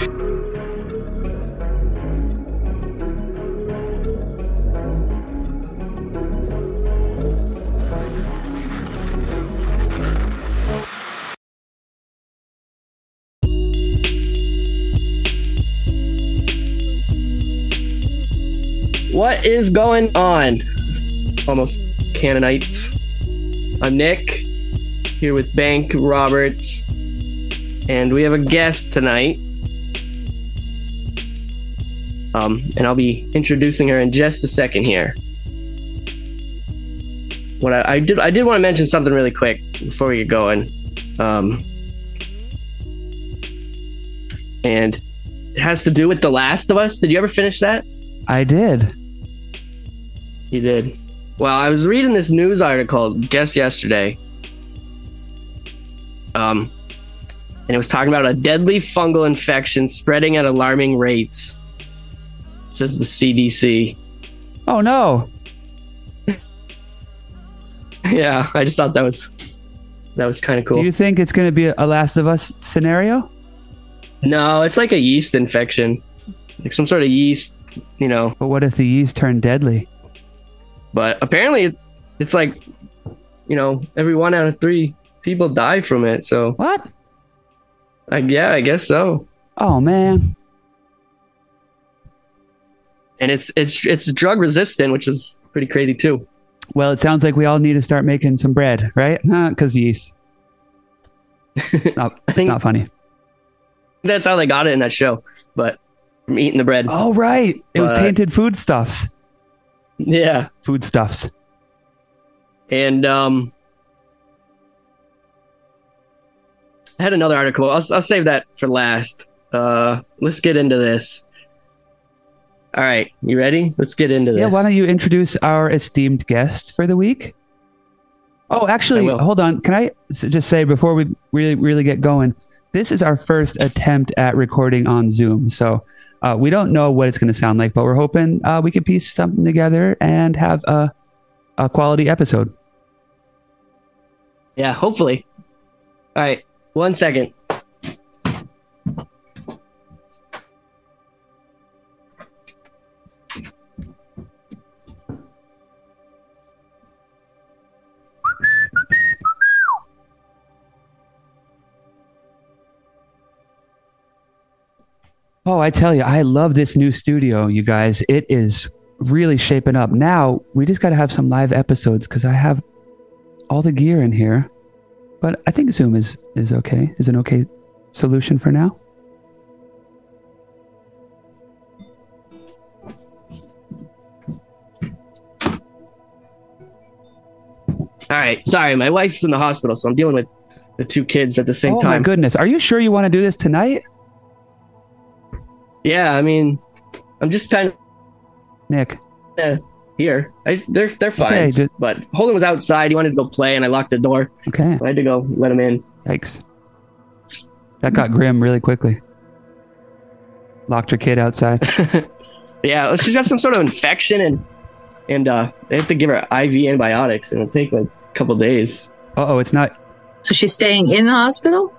What is going on? Almost Canaanites. I'm Nick, here with Bank Roberts, and we have a guest tonight. Um, and I'll be introducing her in just a second here. What I, I did, I did want to mention something really quick before we get going, um, and it has to do with The Last of Us. Did you ever finish that? I did. You did. Well, I was reading this news article just yesterday. Um, and it was talking about a deadly fungal infection spreading at alarming rates. Says the CDC. Oh no. yeah, I just thought that was that was kind of cool. Do you think it's going to be a Last of Us scenario? no, it's like a yeast infection, like some sort of yeast, you know. But what if the yeast turned deadly? But apparently, it's like, you know, every one out of three people die from it. So, What? I, yeah, I guess so. Oh man. And it's it's it's drug resistant, which is pretty crazy too. Well, it sounds like we all need to start making some bread, right? Because yeast. No, it's think- not funny. That's how they got it in that show. But from eating the bread, Oh right, it was tainted foodstuffs. yeah. Foodstuffs. And um, I had another article. I'll I'll save that for last. Uh, let's get into this. All right, you ready? Let's get into this. Yeah. Why don't you introduce our esteemed guest for the week? Oh, actually, hold on. Can I just say before we really really get going, this is our first attempt at recording on Zoom, so. Uh, we don't know what it's going to sound like, but we're hoping uh, we can piece something together and have a, a quality episode. Yeah, hopefully. All right, one second. Oh, I tell you, I love this new studio, you guys. It is really shaping up. Now we just got to have some live episodes because I have all the gear in here. But I think Zoom is is okay. Is an okay solution for now. All right, sorry, my wife's in the hospital, so I'm dealing with the two kids at the same time. oh my goodness, are you sure you want to do this tonight, Yeah, I mean, I'm just kind of Nick? of here. I, they're they're fine. Okay, just But Holden was outside. He wanted to go play, and I locked the door. okay. I had to go let him in. Yikes, that got grim really quickly. Locked your kid outside. Yeah, she's got some sort of infection, and and uh, they have to give her IV antibiotics, and it'll take like a couple days. Uh oh, it's not. So she's staying in the hospital?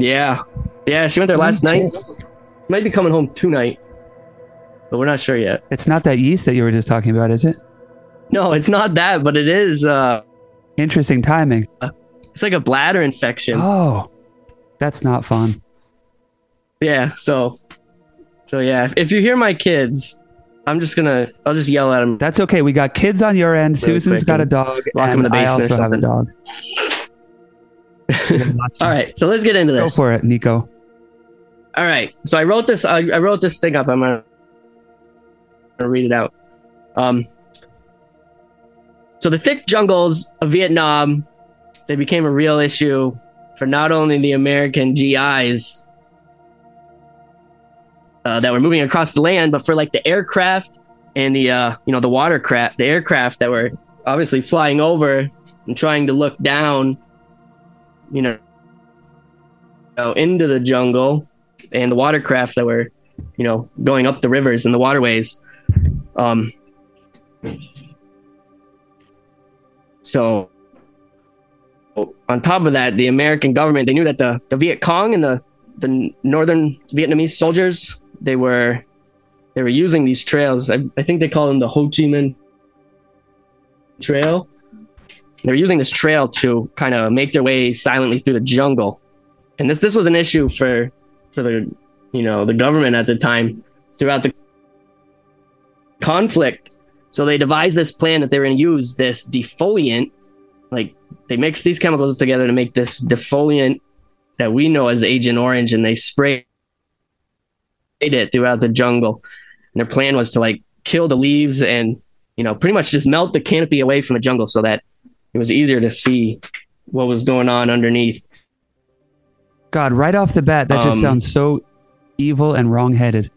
Yeah, yeah, she went there last night. Might be coming home tonight, but we're not sure yet. It's not that yeast that you were just talking about, is it? No, it's not that, but it is. Uh, Interesting timing. it's like a bladder infection. Oh, that's not fun. Yeah, so so yeah, if, if you hear my kids, I'm just gonna I'll just yell at them. That's okay. We got kids on your end. Really Susan's quick got a dog, lock 'em in and the I basement or also have a dog. All right, so let's get into this. go for it, Nico. All right, so I wrote this. I, I wrote this thing up. I'm gonna, gonna read it out. Um, so the thick jungles of Vietnam, they became a real issue for not only the American GIs uh, that were moving across the land, but for like the aircraft and the uh, you know the watercraft, the aircraft that were obviously flying over and trying to look down, you know, into the jungle and the watercraft that were, you know, going up the rivers and the waterways. Um, so, on top of that, the American government they knew that the, the Viet Cong and the the northern Vietnamese soldiers they were they were using these trails. I, I think they call them the Ho Chi Minh Trail. They were using this trail to kind of make their way silently through the jungle, and this this was an issue for for the you know the government at the time throughout the conflict. So they devised this plan that they were going to use this defoliant, like they mix these chemicals together to make this defoliant that we know as Agent Orange, and they sprayed it throughout the jungle. And their plan was to like kill the leaves and you know pretty much just melt the canopy away from the jungle so that it was easier to see what was going on underneath. God, right off the bat, that just Um, sounds so evil and wrong-headed.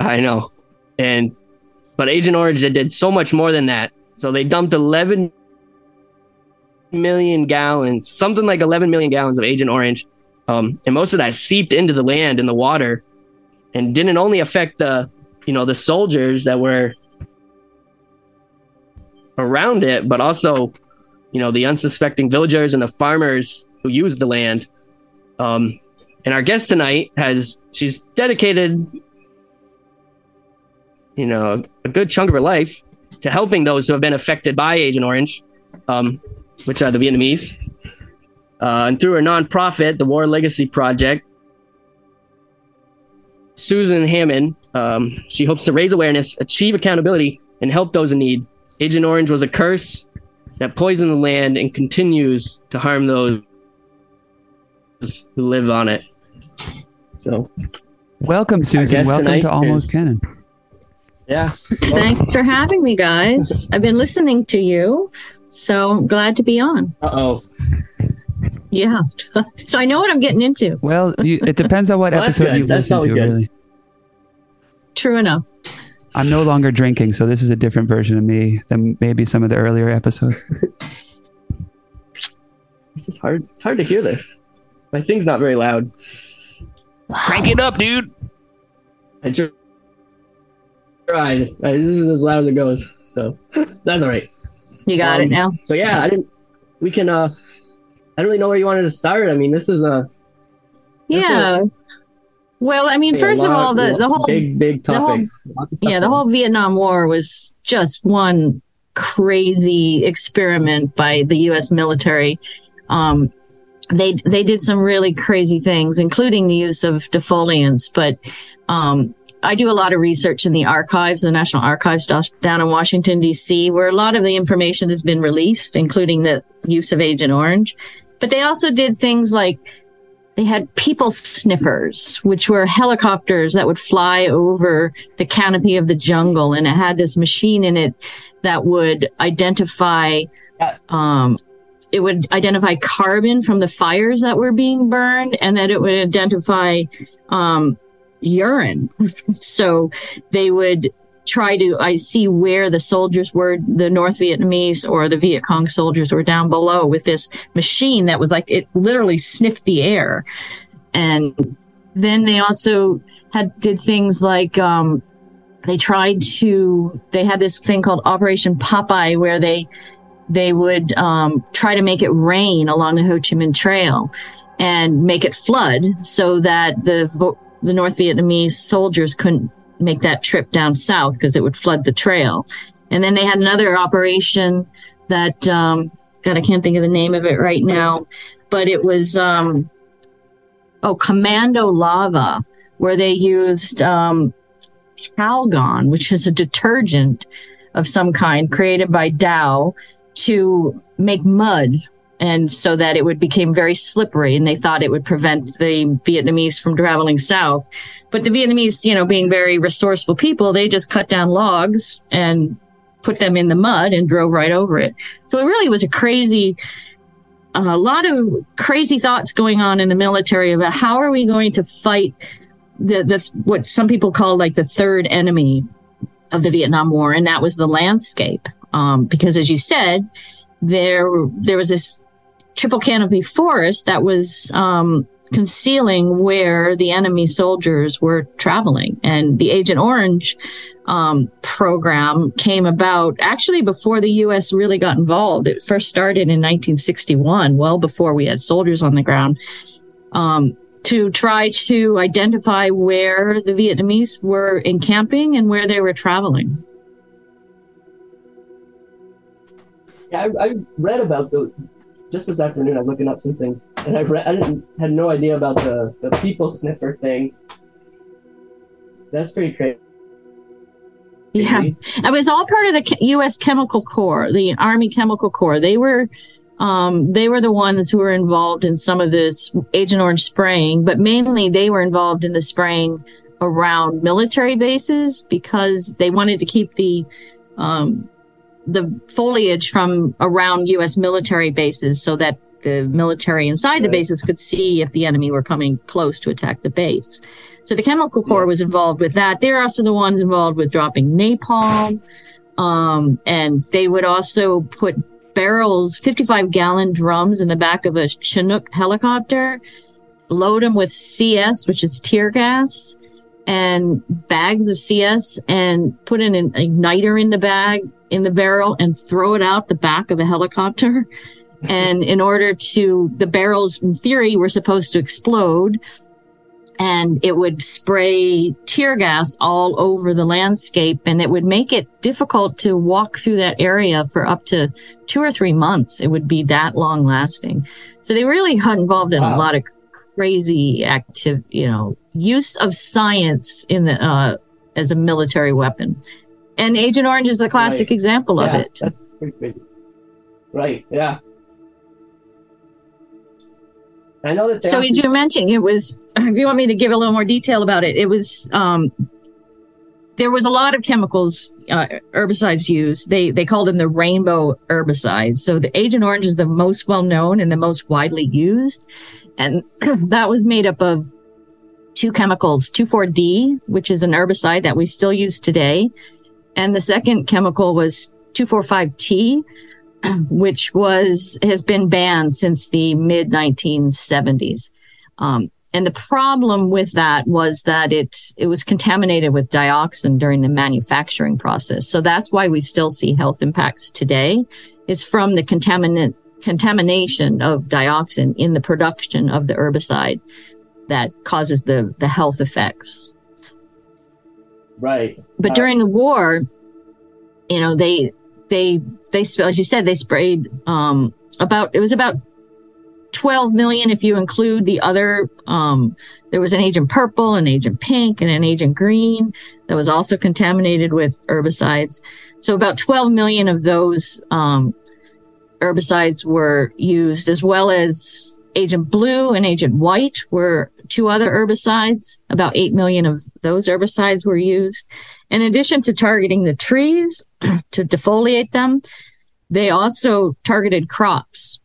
I know. And but Agent Orange they did so much more than that. So they dumped 11 million gallons, something like 11 million gallons of Agent Orange. Um, and most of that seeped into the land and the water and didn't only affect the, you know, the soldiers that were around it, but also, you know, the unsuspecting villagers and the farmers who use the land. Um, and our guest tonight has, she's dedicated you know, a good chunk of her life to helping those who have been affected by Agent Orange, um, which are the Vietnamese. Uh, and through her nonprofit, the War Legacy Project, Susan Hammond, um, she hopes to raise awareness, achieve accountability, and help those in need. Agent Orange was a curse that poisoned the land and continues to harm those who live on it. So, Welcome, Susan. Welcome to Almost is- Canon. yeah. Thanks for having me, guys. I've been listening to you, so I'm glad to be on. Uh oh. Yeah. so I know what I'm getting into. Well, you, it depends on what Well, episode you listen to, always good. really. True enough. I'm no longer drinking, so this is a different version of me than maybe some of the earlier episodes. This is hard. It's hard to hear this. My thing's not very loud. Crank it up, dude. I tried. This is as loud as it goes. So that's all right. You got Um, it now. So yeah, I didn't. We can. uh I don't really know where you wanted to start. I mean, this is a Yeah. Well, I mean, a first of all, the, the whole big big the whole- topic. Yeah, the whole Vietnam War was just one crazy experiment by the U.S. military. Um, they they did some really crazy things, including the use of defoliants. But um, I do a lot of research in the archives, the National Archives down in Washington D.C., where a lot of the information has been released, including the use of Agent Orange. But they also did things like they had people sniffers, which were helicopters that would fly over the canopy of the jungle, and it had this machine in it that would identify. Um, it would identify carbon from the fires that were being burned, and that it would identify um, urine. so they would try to I see where the soldiers were, the North Vietnamese or the Viet Cong soldiers were down below with this machine that was like it literally sniffed the air. And then they also had did things like um they tried to they had this thing called Operation Popeye where they they would um, try to make it rain along the Ho Chi Minh Trail and make it flood so that the the North Vietnamese soldiers couldn't make that trip down south because it would flood the trail. And then they had another operation that um, God, I can't think of the name of it right now, but it was um, oh Commando Lava, where they used um, Calgon, which is a detergent of some kind created by Dow to make mud and so that it would become very slippery and they thought it would prevent the vietnamese from traveling south but the vietnamese you know being very resourceful people they just cut down logs and put them in the mud and drove right over it so it really was a crazy a lot of crazy thoughts going on in the military about how are we going to fight the, the what some people call like the third enemy of the Vietnam War, and that was the landscape. Um, because as you said, there there was this triple canopy forest that was um, concealing where the enemy soldiers were traveling, and the Agent Orange um, program came about actually before the U.S. really got involved. It first started in 1961, well before we had soldiers on the ground. um, to try to identify where the Vietnamese were encamping and where they were traveling. Yeah, I, I read about the just this afternoon. I was looking up some things, and I read. I didn't had no idea about the the people sniffer thing. That's pretty crazy. Yeah, it was all part of the U.S. Chemical Corps, the Army Chemical Corps. They were, um, they were the ones who were involved in some of this Agent Orange spraying, but mainly they were involved in the spraying around military bases because they wanted to keep the um, the foliage from around U.S. military bases so that the military inside the bases could see if the enemy were coming close to attack the base. So the Chemical Corps yeah. was involved with that. They're also the ones involved with dropping napalm. Um, and they would also put barrels, 55 gallon drums in the back of a Chinook helicopter, load them with CS, which is tear gas, and bags of CS, and put an igniter in the bag, in the barrel, and throw it out the back of a helicopter. and in order to, the barrels, in theory, were supposed to explode and it would spray tear gas all over the landscape and it would make it difficult to walk through that area for up to two or three months. It would be that long lasting. So they really got involved in wow. a lot of crazy active, you know, use of science in the, uh, as a military weapon. And Agent Orange is a classic right. example yeah, of it. That's pretty. Right. Yeah. I know that. So as you mentioned, it was. If you want me to give a little more detail about it, it was. Um, there was a lot of chemicals, uh, herbicides used. They they called them the rainbow herbicides. So the Agent Orange is the most well known and the most widely used, and that was made up of two chemicals: 2,4-D, which is an herbicide that we still use today, and the second chemical was 2,4,5-T, which was has been banned since the mid 1970s. Um, and the problem with that was that it it was contaminated with dioxin during the manufacturing process. So that's why we still see health impacts today. It's from the contaminant contamination of dioxin in the production of the herbicide that causes the the health effects. Right. But uh, during the war, you know, they they they as you said they sprayed um, about it was about 12 million if you include the other um, there was an agent purple an agent pink and an agent green that was also contaminated with herbicides so about 12 million of those um, herbicides were used as well as agent blue and agent white were two other herbicides about 8 million of those herbicides were used in addition to targeting the trees to defoliate them, they also targeted crops.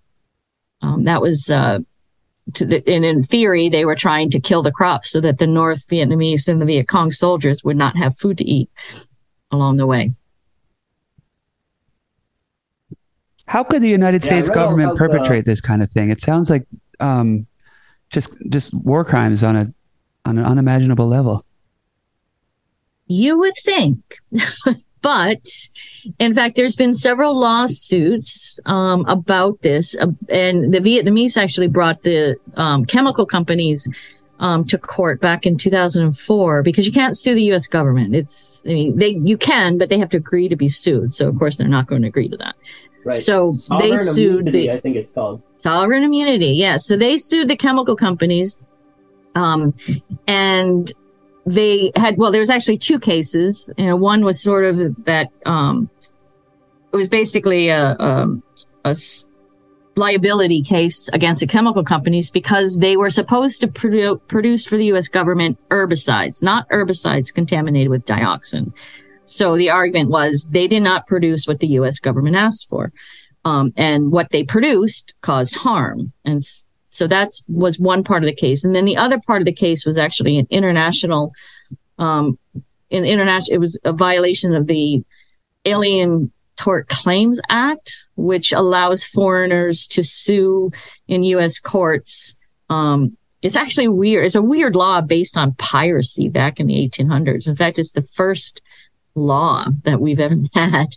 Um, that was, uh, to the, and in theory, they were trying to kill the crops so that the North Vietnamese and the Viet Cong soldiers would not have food to eat along the way. How could the United yeah, States government perpetrate the... this kind of thing? It sounds like um, just just war crimes on a on an unimaginable level. You would think. but in fact, there's been several lawsuits um, about this, uh, and the Vietnamese actually brought the um, chemical companies um, to court back in 2004 because you can't sue the U.S. government. It's I mean, they you can, but they have to agree to be sued. So of course they're not going to agree to that. Right. So sovereign they sued immunity, the I think it's called sovereign immunity. Yeah. So they sued the chemical companies, um, and they had well there was actually two cases you know one was sort of that um it was basically a, um, a, a liability case against the chemical companies because they were supposed to produ- produce for the US government herbicides not herbicides contaminated with dioxin so the argument was they did not produce what the US government asked for um, and what they produced caused harm and so that's was one part of the case. And then the other part of the case was actually an international, um, in international, it was a violation of the Alien Tort Claims Act, which allows foreigners to sue in U.S. courts. Um, it's actually weird. It's a weird law based on piracy back in the 1800s. In fact, it's the first law that we've ever had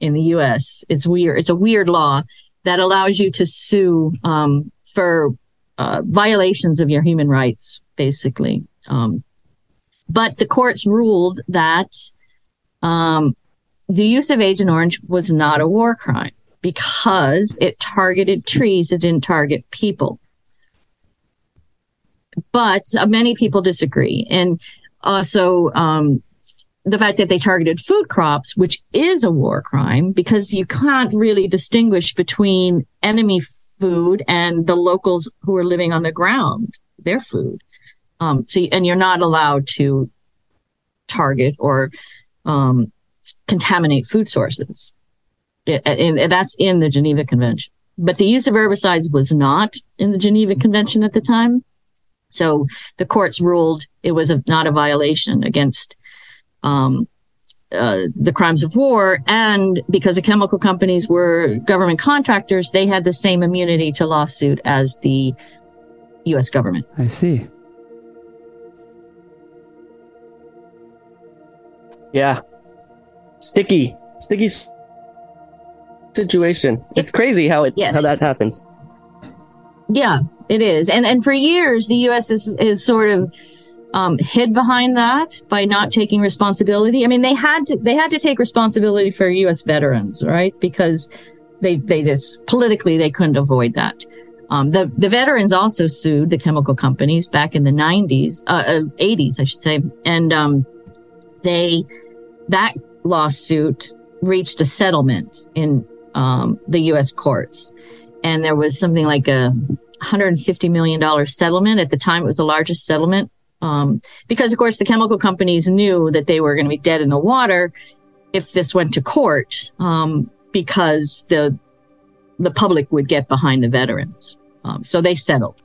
in the U.S. It's weird. It's a weird law that allows you to sue um, for uh, violations of your human rights, basically. Um, but the courts ruled that um, the use of Agent Orange was not a war crime because it targeted trees, it didn't target people. But uh, many people disagree. And also, um, the fact that they targeted food crops, which is a war crime because you can't really distinguish between enemy food and the locals who are living on the ground, their food. Um, so, and you're not allowed to target or um, contaminate food sources. And, and that's in the Geneva Convention. But the use of herbicides was not in the Geneva Convention at the time. So the courts ruled it was a, not a violation against um, uh, the crimes of war. And because the chemical companies were government contractors, they had the same immunity to lawsuit as the U.S. government. I see. Yeah. Sticky, sticky situation. It's crazy how it Yes. how that happens. Yeah, it is. And and for years, the U.S. is is sort of um, hid behind that by not taking responsibility. I mean, they had to they had to take responsibility for U.S. veterans, right? Because they they just politically they couldn't avoid that. Um, the the veterans also sued the chemical companies back in the 90s, uh, uh, 80s, I should say, and um, they that lawsuit reached a settlement in um, the U.S. courts, and there was something like a 150 million dollar settlement. At the time, it was the largest settlement um, because, of course, the chemical companies knew that they were going to be dead in the water if this went to court, um, because the the public would get behind the veterans. Um, so they settled.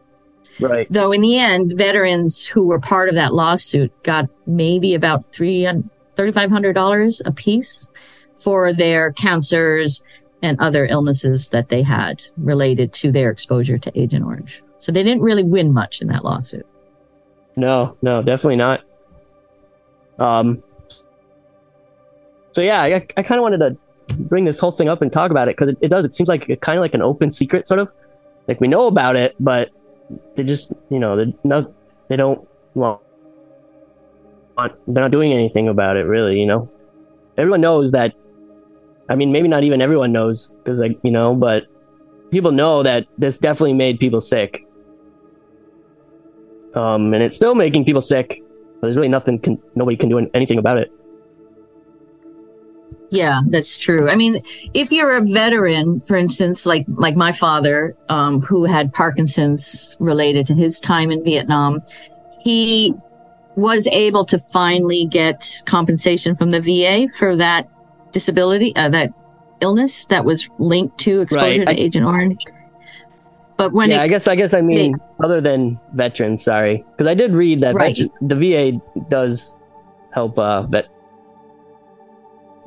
Right. Though in the end, veterans who were part of that lawsuit got maybe about three thirty-five hundred dollars a piece for their cancers and other illnesses that they had related to their exposure to Agent Orange. So they didn't really win much in that lawsuit. No, no, definitely not. Um. So yeah, I, I kind of wanted to bring this whole thing up and talk about it because it, it does. It seems like kind of like an open secret, sort of. Like we know about it, but they just, you know, they no, they don't well, want- they're not doing anything about it, really. You know, everyone knows that. I mean, maybe not even everyone knows because, like, you know, but people know that this definitely made people sick um, and it's still making people sick. But there's really nothing, can, nobody can do anything about it. Yeah, that's true. I mean, if you're a veteran, for instance, like like my father, um, who had Parkinson's related to his time in Vietnam, he was able to finally get compensation from the VA for that disability, uh, that illness that was linked to exposure Right. to Agent Orange. But when yeah, I guess I guess I mean other than veterans. Sorry, because I did read that Right. veteran, the VA does help uh, vet.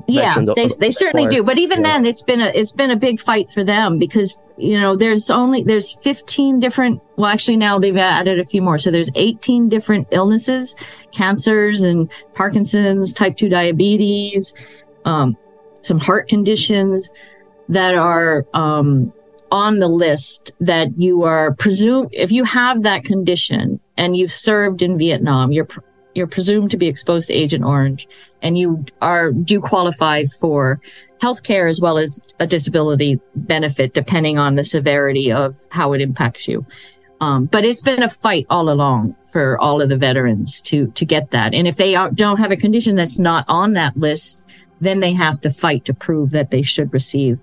yeah they, they certainly do but even yeah. then it's been a it's been a big fight for them because you know there's only there's 15 different well actually now they've added a few more so there's 18 different illnesses cancers and parkinson's type 2 diabetes um, some heart conditions that are um, on the list that you are presumed if you have that condition and you've served in vietnam you're you're presumed to be exposed to agent orange and you are do qualify for health care as well as a disability benefit depending on the severity of how it impacts you. Um, but it's been a fight all along for all of the veterans to to get that. And if they are, don't have a condition that's not on that list then they have to fight to prove that they should receive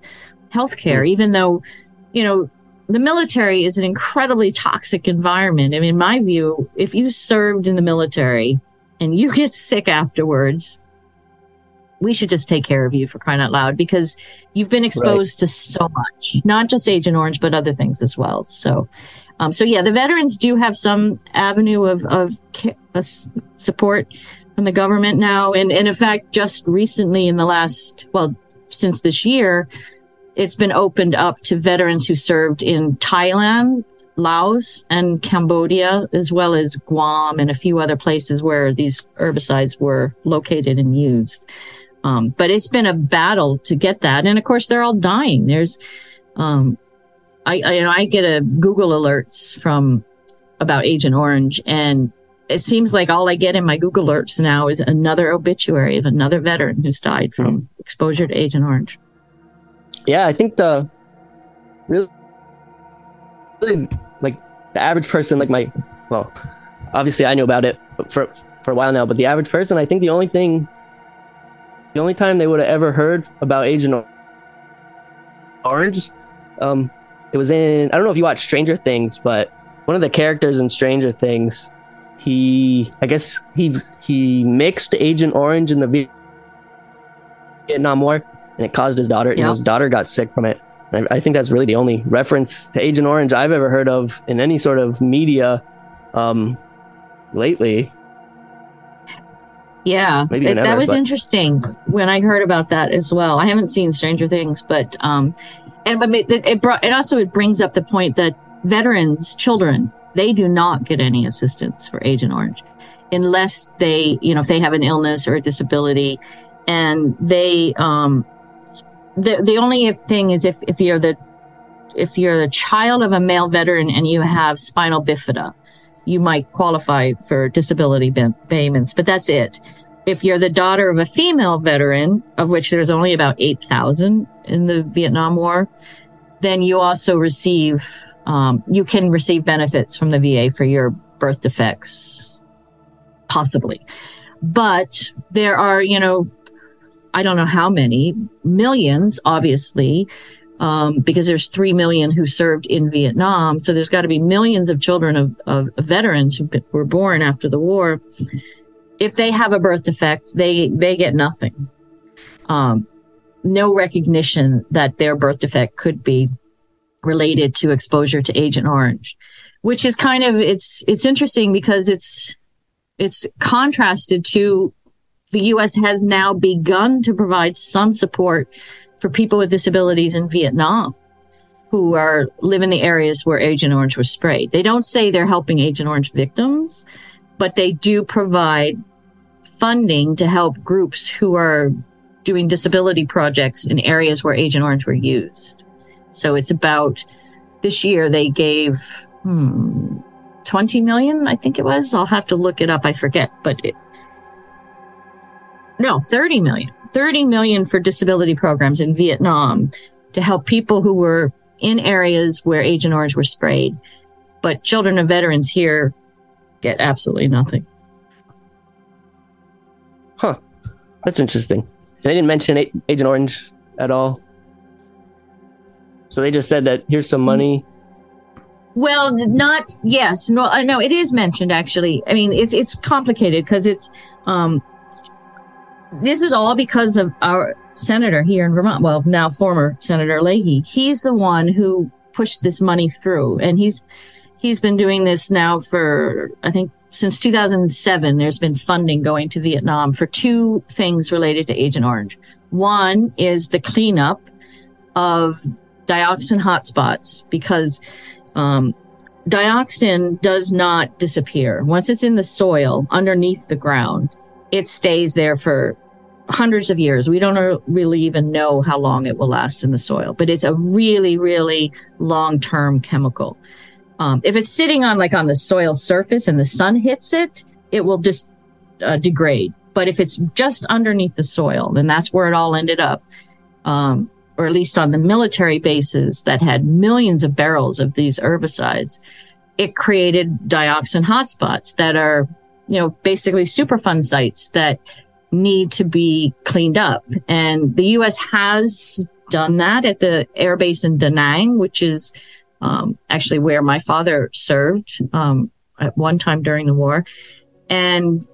health care even though you know the military is an incredibly toxic environment. I mean, in my view, if you served in the military and you get sick afterwards, we should just take care of you for crying out loud because you've been exposed to so much, not just Agent Orange, but other things as well. So, um, so yeah, the veterans do have some avenue of, of uh, support from the government now. And, and in fact, just recently in the last, well, since this year, it's been opened up to veterans who served in Thailand, Laos, and Cambodia, as well as Guam and a few other places where these herbicides were located and used. Um, but it's been a battle to get that. And of course, they're all dying. There's, um, I, I, you know, I get a Google alerts from about Agent Orange, and it seems like all I get in my Google alerts now is another obituary of another veteran who's died from exposure to Agent Orange. Yeah, I think the really, really like the average person, like my, well, obviously I knew about it for for a while now, but the average person, I think the only thing, the only time they would have ever heard about Agent Orange, um, it was in I don't know if you watch Stranger Things, but one of the characters in Stranger Things, he I guess he he mixed Agent Orange in the Vietnam War, and it caused his daughter. Yep. And his daughter got sick from it. I, I think that's really the only reference to Agent Orange I've ever heard of in any sort of media um, lately. Yeah, never, that was but... interesting when I heard about that as well. I haven't seen Stranger Things, but um, and but it, it brought it also it brings up the point that veterans, children, they do not get any assistance for Agent Orange unless they, you know, if they have an illness or a disability, and they um, the the only thing is if if you're the if you're the child of a male veteran and you have spinal bifida, you might qualify for disability payments, but that's it. If you're the daughter of a female veteran, of which there's only about 8,000 in the Vietnam War, then you also receive, um, you can receive benefits from the VA for your birth defects, possibly. But there are, you know, I don't know how many millions, obviously, um, because there's 3 million who served in Vietnam. So there's got to be millions of children of, of veterans who were born after the war. If they have a birth defect, they, they get nothing. Um, no recognition that their birth defect could be related to exposure to Agent Orange, which is kind of, it's, it's interesting because it's, it's contrasted to the U.S. has now begun to provide some support for people with disabilities in Vietnam who are live in the areas where Agent Orange was sprayed. They don't say they're helping Agent Orange victims, but they do provide funding to help groups who are doing disability projects in areas where Agent Orange were used. So it's about this year they gave hmm, 20 million, I think it was. I'll have to look it up. I forget, but it, no, 30 million 30 million for disability programs in Vietnam to help people who were in areas where Agent Orange were sprayed. But children of veterans here get absolutely nothing. Huh. That's interesting. They didn't mention Agent Orange at all. So they just said that here's some money. Well, not yes, no, uh, no. It is mentioned actually. I mean, it's it's complicated because it's um, this is all because of our senator here in Vermont. Well, now former Senator Leahy. He's the one who pushed this money through, and he's he's been doing this now for I think since 2007. There's been funding going to Vietnam for two things related to Agent Orange. One is the cleanup of dioxin hotspots because um, dioxin does not disappear once it's in the soil underneath the ground. It stays there for hundreds of years. We don't really even know how long it will last in the soil, but it's a really, really long term chemical. Um, if it's sitting on like on the soil surface and the sun hits it, it will just uh, degrade. But if it's just underneath the soil, then that's where it all ended up. Um, or at least on the military bases that had millions of barrels of these herbicides, it created dioxin hotspots that are, you know, basically Superfund sites that need to be cleaned up. And the U.S. has done that at the air base in Da Nang, which is um, actually where my father served um, at one time during the war. And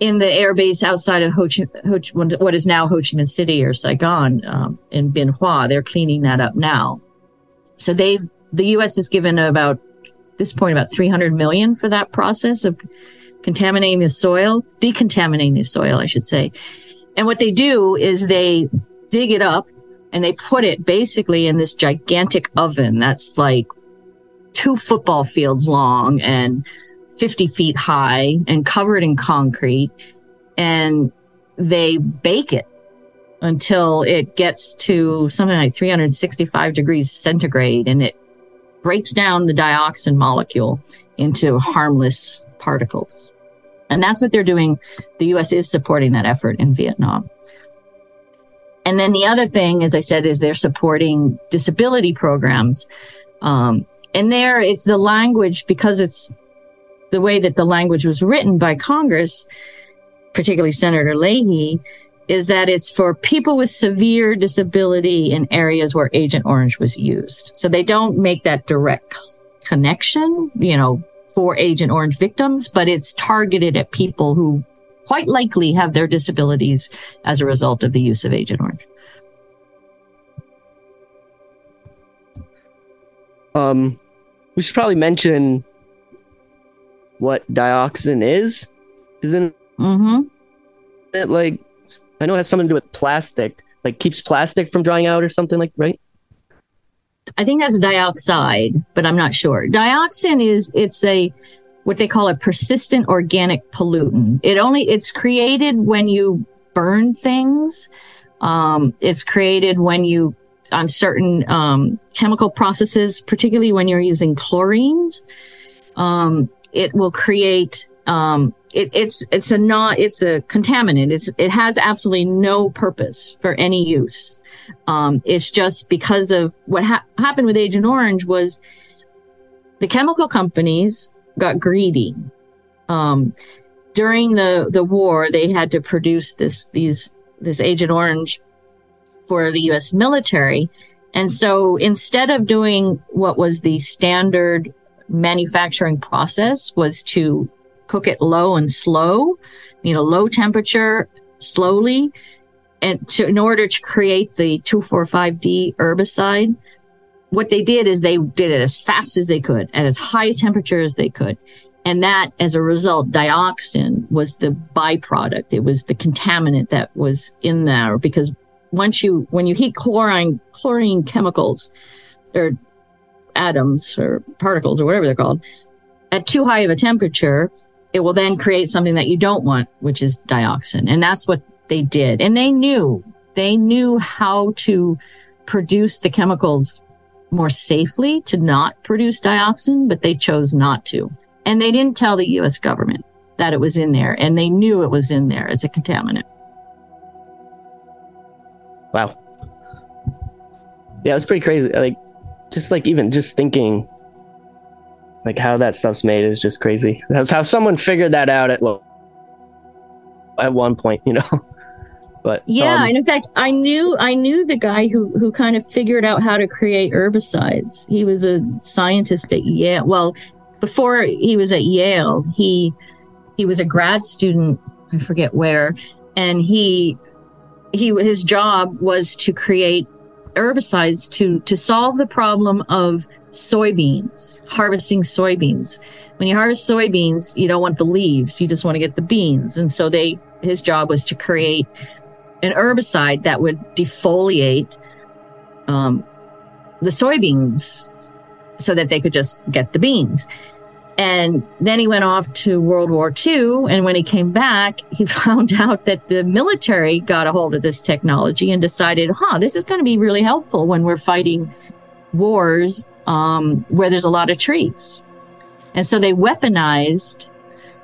in the air base outside of Ho Chi, Ho Chi, what is now Ho Chi Minh City or Saigon um, in Bien Hoa, they're cleaning that up now. So they, the U.S. has given about this point about 300 million for that process of contaminating the soil, decontaminating the soil, I should say. And what they do is they dig it up and they put it basically in this gigantic oven that's like two football fields long and 50 feet high and covered in concrete. And they bake it until it gets to something like 365 degrees centigrade and it breaks down the dioxin molecule into harmless particles. And that's what they're doing. The US is supporting that effort in Vietnam. And then the other thing, as I said, is they're supporting disability programs. Um, and there it's the language because it's the way that the language was written by Congress, particularly Senator Leahy, is that it's for people with severe disability in areas where Agent Orange was used. So they don't make that direct connection, you know, for Agent Orange victims, but it's targeted at people who quite likely have their disabilities as a result of the use of Agent Orange. Um, we should probably mention what dioxin is. Isn't Mm-hmm. it like I know it has something to do with plastic, like keeps plastic from drying out or something like right? I think that's dioxide, but I'm not sure. Dioxin is it's a what they call a persistent organic pollutant. It only it's created when you burn things. Um, it's created when you on certain um, chemical processes, particularly when you're using chlorines. Um, it will create um, it, it's it's a not it's a contaminant. It's it has absolutely no purpose for any use. Um, it's just because of what ha- happened with Agent Orange was the chemical companies got greedy. Um, during the the war, they had to produce this these this Agent Orange for the U.S. military, and so instead of doing what was the standard manufacturing process, was to cook it low and slow, you know, low temperature, slowly, and to, in order to create the 2,4,5-D herbicide, what they did is they did it as fast as they could at as high a temperature as they could. And that, as a result, dioxin was the byproduct. It was the contaminant that was in there because once you, when you heat chlorine, chlorine chemicals or atoms or particles or whatever they're called at too high of a temperature, it will then create something that you don't want, which is dioxin. And that's what they did. And they knew, they knew how to produce the chemicals more safely to not produce dioxin, but they chose not to. And they didn't tell the US government that it was in there. And they knew it was in there as a contaminant. Wow. Yeah, it's pretty crazy. Like, just like even just thinking, like how that stuff's made is just crazy. That's how someone figured that out at at one point, you know. But Yeah, um, and in fact, I knew I knew the guy who who kind of figured out how to create herbicides. He was a scientist at Yale. Well, before he was at Yale, he he was a grad student. I forget where, and he he his job was to create herbicides to to solve the problem of soybeans harvesting soybeans when you harvest soybeans you don't want the leaves you just want to get the beans and so they his job was to create an herbicide that would defoliate um, the soybeans so that they could just get the beans. And then he went off to World War II. And when he came back, he found out that the military got a hold of this technology and decided, huh, this is going to be really helpful when we're fighting wars um, where there's a lot of trees. And so they weaponized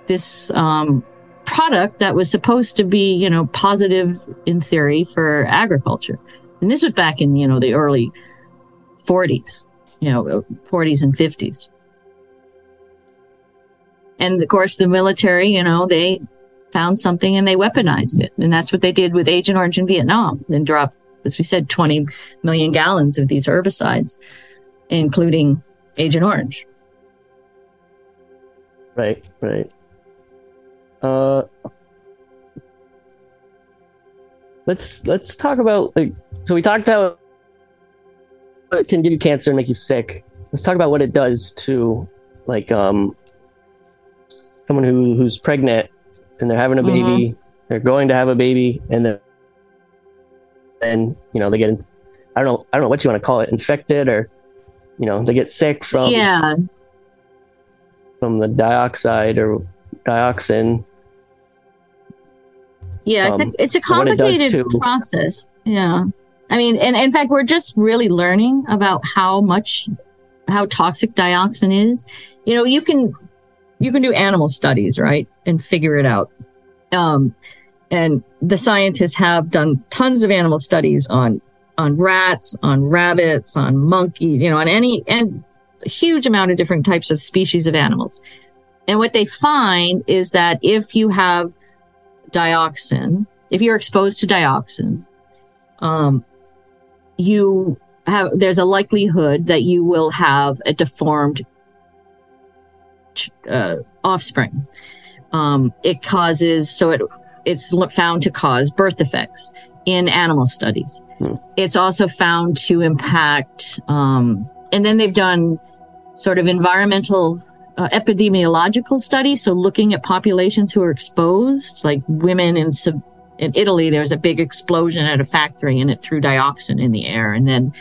this um, product that was supposed to be, you know, positive in theory for agriculture. And this was back in, you know, the early 40s, you know, 40s and 50s. And of course, the military, you know, they found something and they weaponized it. And that's what they did with Agent Orange in Vietnam. Then dropped, as we said, 20 million gallons of these herbicides, including Agent Orange. right, right. Uh, let's let's talk about like so we talked about it can give you cancer and make you sick. Let's talk about what it does to like um someone who who's pregnant and they're having a baby, they're going to have a baby, and then then you know they get I don't know I don't know what you want to call it infected or you know they get sick from yeah. from the dioxide or dioxin Yeah, it's um, a it's a it complicated to- process. Yeah. I mean, and in fact, we're just really learning about how much how toxic dioxin is, you know, you can you can do animal studies, right, and figure it out. Um, and the scientists have done tons of animal studies on on rats, on rabbits, on monkeys, you know, on any and huge amount of different types of species of animals. And what they find is that if you have dioxin, if you're exposed to dioxin, um, you have there's a likelihood that you will have a deformed uh, offspring. Um, it causes so it it's found to cause birth defects in animal studies. Hmm. It's also found to impact, um, and then they've done sort of environmental uh, epidemiological studies. So looking at populations who are exposed, like women in sub- in Italy, there was a big explosion at a factory and it threw dioxin in the air. And then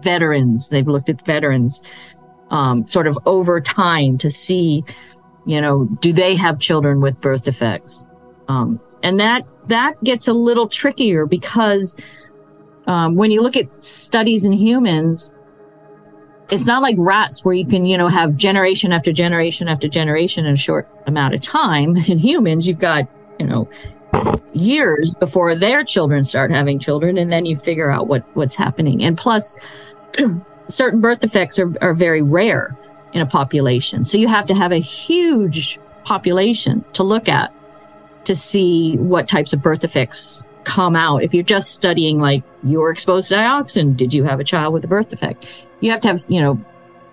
veterans, they've looked at veterans um, sort of over time to see, you know, do they have children with birth defects? Um, and that that gets a little trickier because um, when you look at studies in humans, it's not like rats where you can, you know, have generation after generation after generation in a short amount of time. In humans, you've got, you know, years before their children start having children, and then you figure out what what's happening. And plus, certain birth defects are, are very rare in a population, so you have to have a huge population to look at to see what types of birth defects come out. If you're just studying like you were exposed to dioxin, did you have a child with a birth defect? You have to have, you know.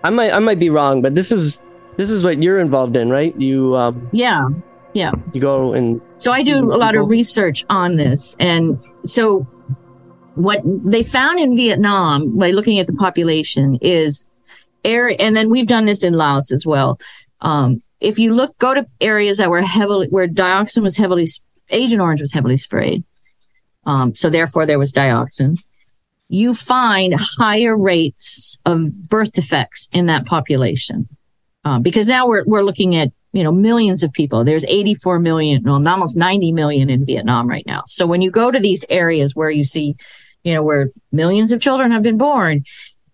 I might I might be wrong, but this is this is what you're involved in, right? You um Yeah. Yeah. You go and So I do a lot of research on this and so what they found in Vietnam by looking at the population is area and then we've done this in Laos as well. Um, if you look, go to areas that were heavily, where dioxin was heavily, Agent Orange was heavily sprayed. Um, so therefore there was dioxin. You find higher rates of birth defects in that population. Um, because now we're, we're looking at, you know, millions of people. There's 84 million, well, almost 90 million in Vietnam right now. So when you go to these areas where you see, you know, where millions of children have been born,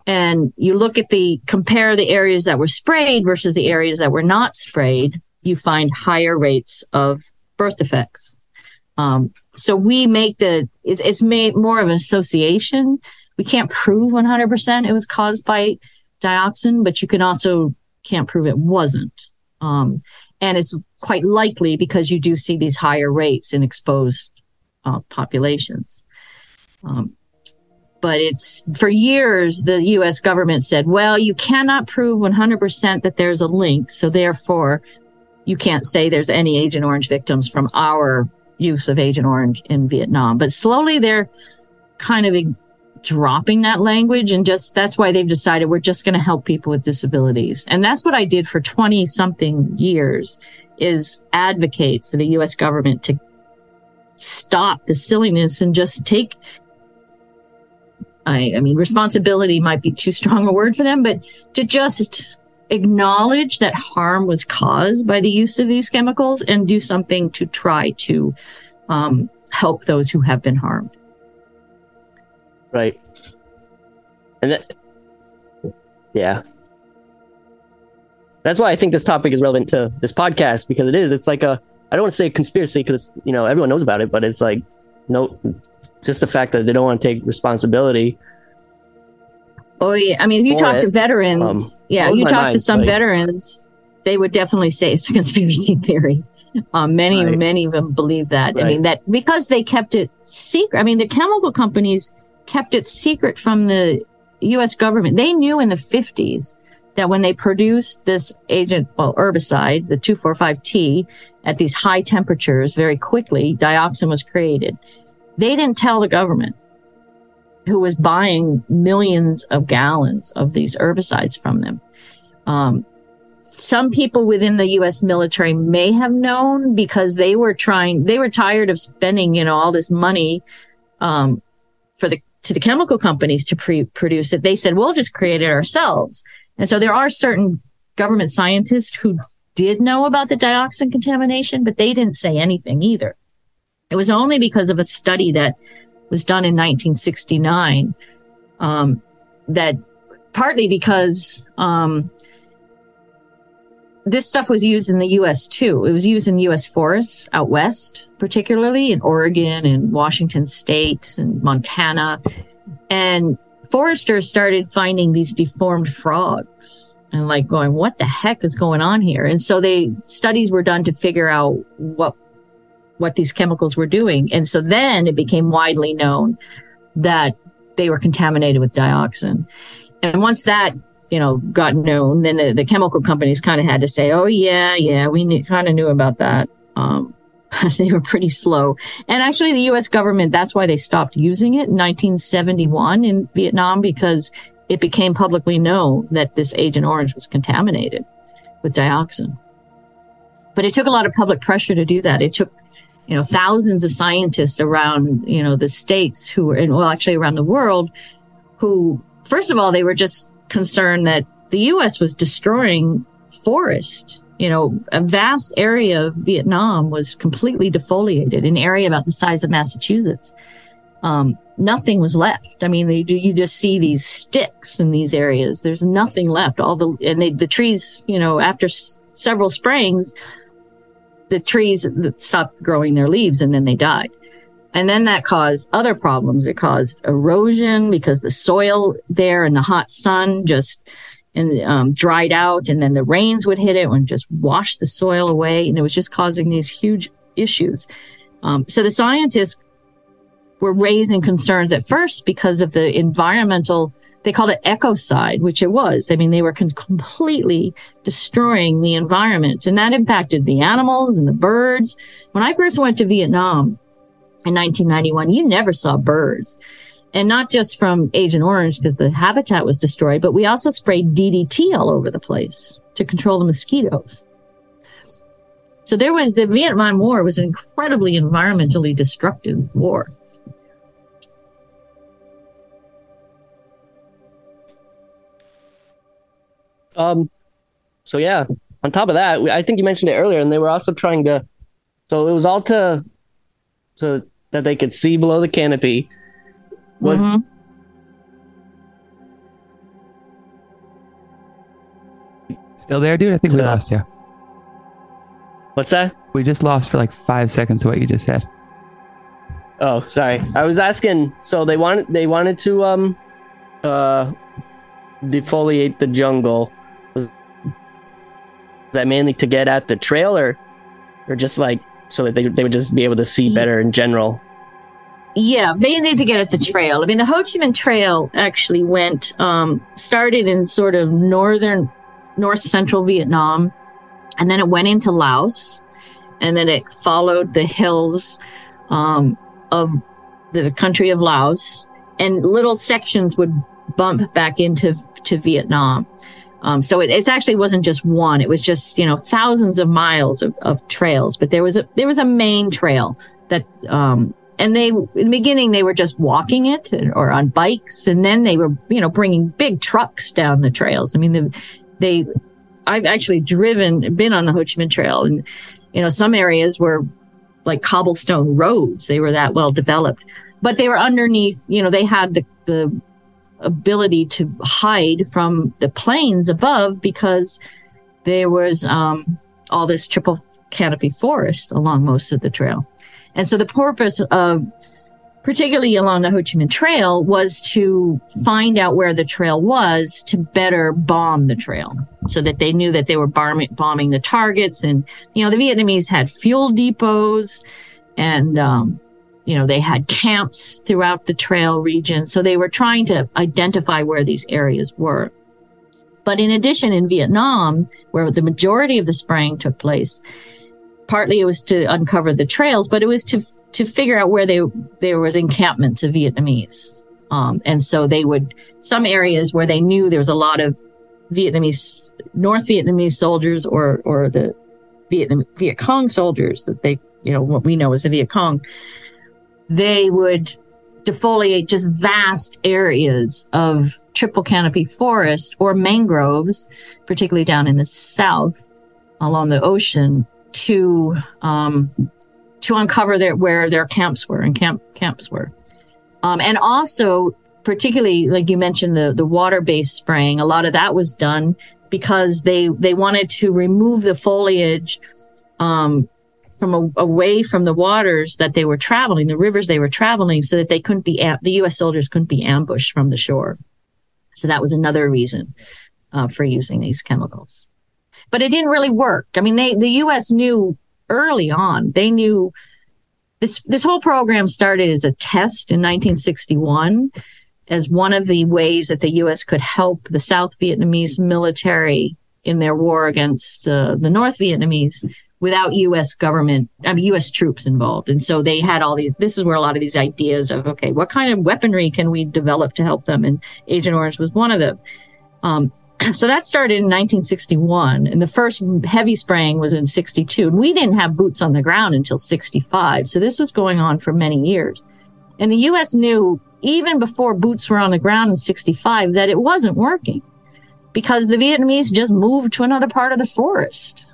and you look at the compare the areas that were sprayed versus the areas that were not sprayed, you find higher rates of birth defects. Um, so we make the it's, it's made more of an association. We can't prove 100% it was caused by dioxin, but you can also can't prove it wasn't. Um, and it's quite likely because you do see these higher rates in exposed uh, populations. Um, but it's for years the US government said, well, you cannot prove 100% that there's a link. So therefore, you can't say there's any Agent Orange victims from our use of Agent Orange in Vietnam. But slowly they're kind of dropping that language and just that's why they've decided we're just going to help people with disabilities. And that's what I did for 20 something years is advocate for the US government to stop the silliness and just take I, I mean, responsibility might be too strong a word for them, but to just acknowledge that harm was caused by the use of these chemicals and do something to try to um, help those who have been harmed. Right. And that, yeah. That's why I think this topic is relevant to this podcast because it is. It's like a, I don't want to say conspiracy because, you know, everyone knows about it, but it's like, no, just the fact that they don't want to take responsibility. Oh yeah, I mean, if you talk it, to veterans, um, yeah, you talk mind, to some like, veterans, they would definitely say it's a conspiracy theory. Um, many, right. many of them believe that. Right. I mean, that because they kept it secret. I mean, the chemical companies kept it secret from the U.S. government. They knew in the 50s that when they produced this agent, well, herbicide, the 2,4,5-T, at these high temperatures very quickly, dioxin was created. They didn't tell the government who was buying millions of gallons of these herbicides from them. Um, some people within the U.S. military may have known because they were trying, they were tired of spending, you know, all this money um, for the to the chemical companies to pre- produce it. They said, "We'll just create it ourselves." And so there are certain government scientists who did know about the dioxin contamination, but they didn't say anything either. It was only because of a study that was done in 1969 um, that partly because um, this stuff was used in the US too. It was used in US forests out west, particularly in Oregon and Washington state and Montana. And foresters started finding these deformed frogs and like going, what the heck is going on here? And so they studies were done to figure out what what these chemicals were doing. And so then it became widely known that they were contaminated with dioxin. And once that you know, got known, then the, the chemical companies kind of had to say, "Oh yeah, yeah, we kind of knew about that." Um, they were pretty slow, and actually, the U.S. government that's why they stopped using it in 1971 in Vietnam because it became publicly known that this Agent Orange was contaminated with dioxin. But it took a lot of public pressure to do that. It took you know thousands of scientists around you know the states who were well actually around the world who first of all they were just concerned that the U.S. was destroying forest. You know, a vast area of Vietnam was completely defoliated, an area about the size of Massachusetts. Um, nothing was left. I mean, they, you just see these sticks in these areas. There's nothing left. All the and they, the trees, you know, after s- several sprayings, the trees stopped growing their leaves and then they died. And then that caused other problems. It caused erosion because the soil there and the hot sun just and um, dried out, and then the rains would hit it and just wash the soil away, and it was just causing these huge issues. Um, so the scientists were raising concerns at first because of the environmental. They called it ecocide, which it was. I mean, they were con- completely destroying the environment, and that impacted the animals and the birds. When I first went to Vietnam, in 1991, you never saw birds. And not just from Agent Orange because the habitat was destroyed, but we also sprayed DDT all over the place to control the mosquitoes. So there was the Vietnam War was an incredibly environmentally destructive war. Um, so yeah, on top of that, I think you mentioned it earlier, and they were also trying to. So it was all to, to that they could see below the canopy. Was Mhm. Still there, dude? I think we Yeah. lost you. what's that? We just lost for like five seconds of what you just said. Oh, sorry. I was asking. So they wanted they wanted to um uh defoliate the jungle. That mainly to get at the trail, or or just like so that they they would just be able to see better in general? Yeah, they need to get at the trail. I mean, the Ho Chi Minh Trail actually went, um, started in sort of northern, north central Vietnam, and then it went into Laos, and then it followed the hills um, of the country of Laos, and little sections would bump back into to Vietnam. Um, so it actually wasn't just one; it was just you know thousands of miles of, of trails. But there was a there was a main trail that um, and they in the beginning they were just walking it or on bikes and then they were you know bringing big trucks down the trails i mean the, they i've actually driven been on the ho chi minh trail and you know some areas were like cobblestone roads they were that well developed but they were underneath you know they had the the ability to hide from the planes above because there was um, all this triple canopy forest along most of the trail and so the purpose of, particularly along the Ho Chi Minh Trail, was to find out where the trail was to better bomb the trail so that they knew that they were bombing, bombing the targets. And, you know, the Vietnamese had fuel depots and, um, you know, they had camps throughout the trail region. So they were trying to identify where these areas were. But in addition, in Vietnam, where the majority of the spraying took place, partly it was to uncover the trails, but it was to to figure out where they there was encampments of Vietnamese. Um, and so they would some areas where they knew there was a lot of Vietnamese North Vietnamese soldiers or or the Vietnam Viet Cong soldiers that they you know what we know as the Viet Cong. They would defoliate just vast areas of triple canopy forest or mangroves, particularly down in the south along the ocean to um, to uncover their, where their camps were and camp camps were, um, and also particularly like you mentioned the the water based spraying. A lot of that was done because they they wanted to remove the foliage um, from a, away from the waters that they were traveling, the rivers they were traveling, so that they couldn't be the U.S. soldiers couldn't be ambushed from the shore. So that was another reason uh, for using these chemicals. But it didn't really work. I mean, they the U.S. knew early on. They knew this this whole program started as a test in 1961 as one of the ways that the U.S. could help the South Vietnamese military in their war against uh, the North Vietnamese without U.S. government, I mean, U.S. troops involved. And so they had all these, this is where a lot of these ideas of, okay, what kind of weaponry can we develop to help them? And Agent Orange was one of them. Um, so that started in 1961 and the first heavy spraying was in 62 and we didn't have boots on the ground until 65 so this was going on for many years and the us knew even before boots were on the ground in 65 that it wasn't working because the vietnamese just moved to another part of the forest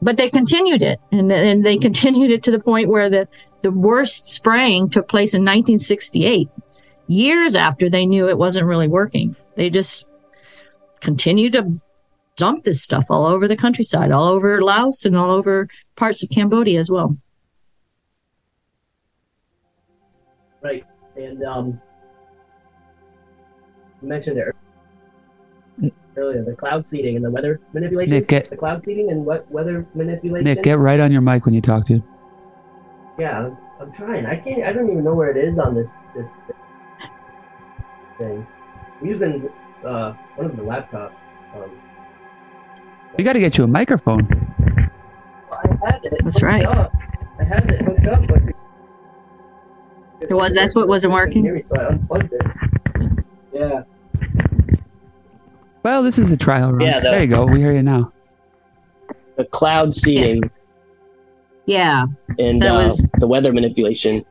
but they continued it and, and they continued it to the point where the, the worst spraying took place in 1968 years after they knew it wasn't really working. They just continued to dump this stuff all over the countryside all over laos and all over parts of cambodia as well. Right and um you mentioned it earlier, the cloud seeding and the weather manipulation. Nick, get- the cloud seeding and what weather manipulation. Nick, get right on your mic when you talk, dude. Yeah, I'm, I'm trying. I can't. I don't even know where it is on this this thing. I'm using uh, one of the laptops. Um, We got to get you a microphone. I had it. That's right. up. I had it hooked up, but It was- that's what wasn't working? Me, so I unplugged it. Yeah. Well, this is a trial run. Yeah, the- there you go. We hear you now. The cloud seeding yeah and That uh, was- the weather manipulation.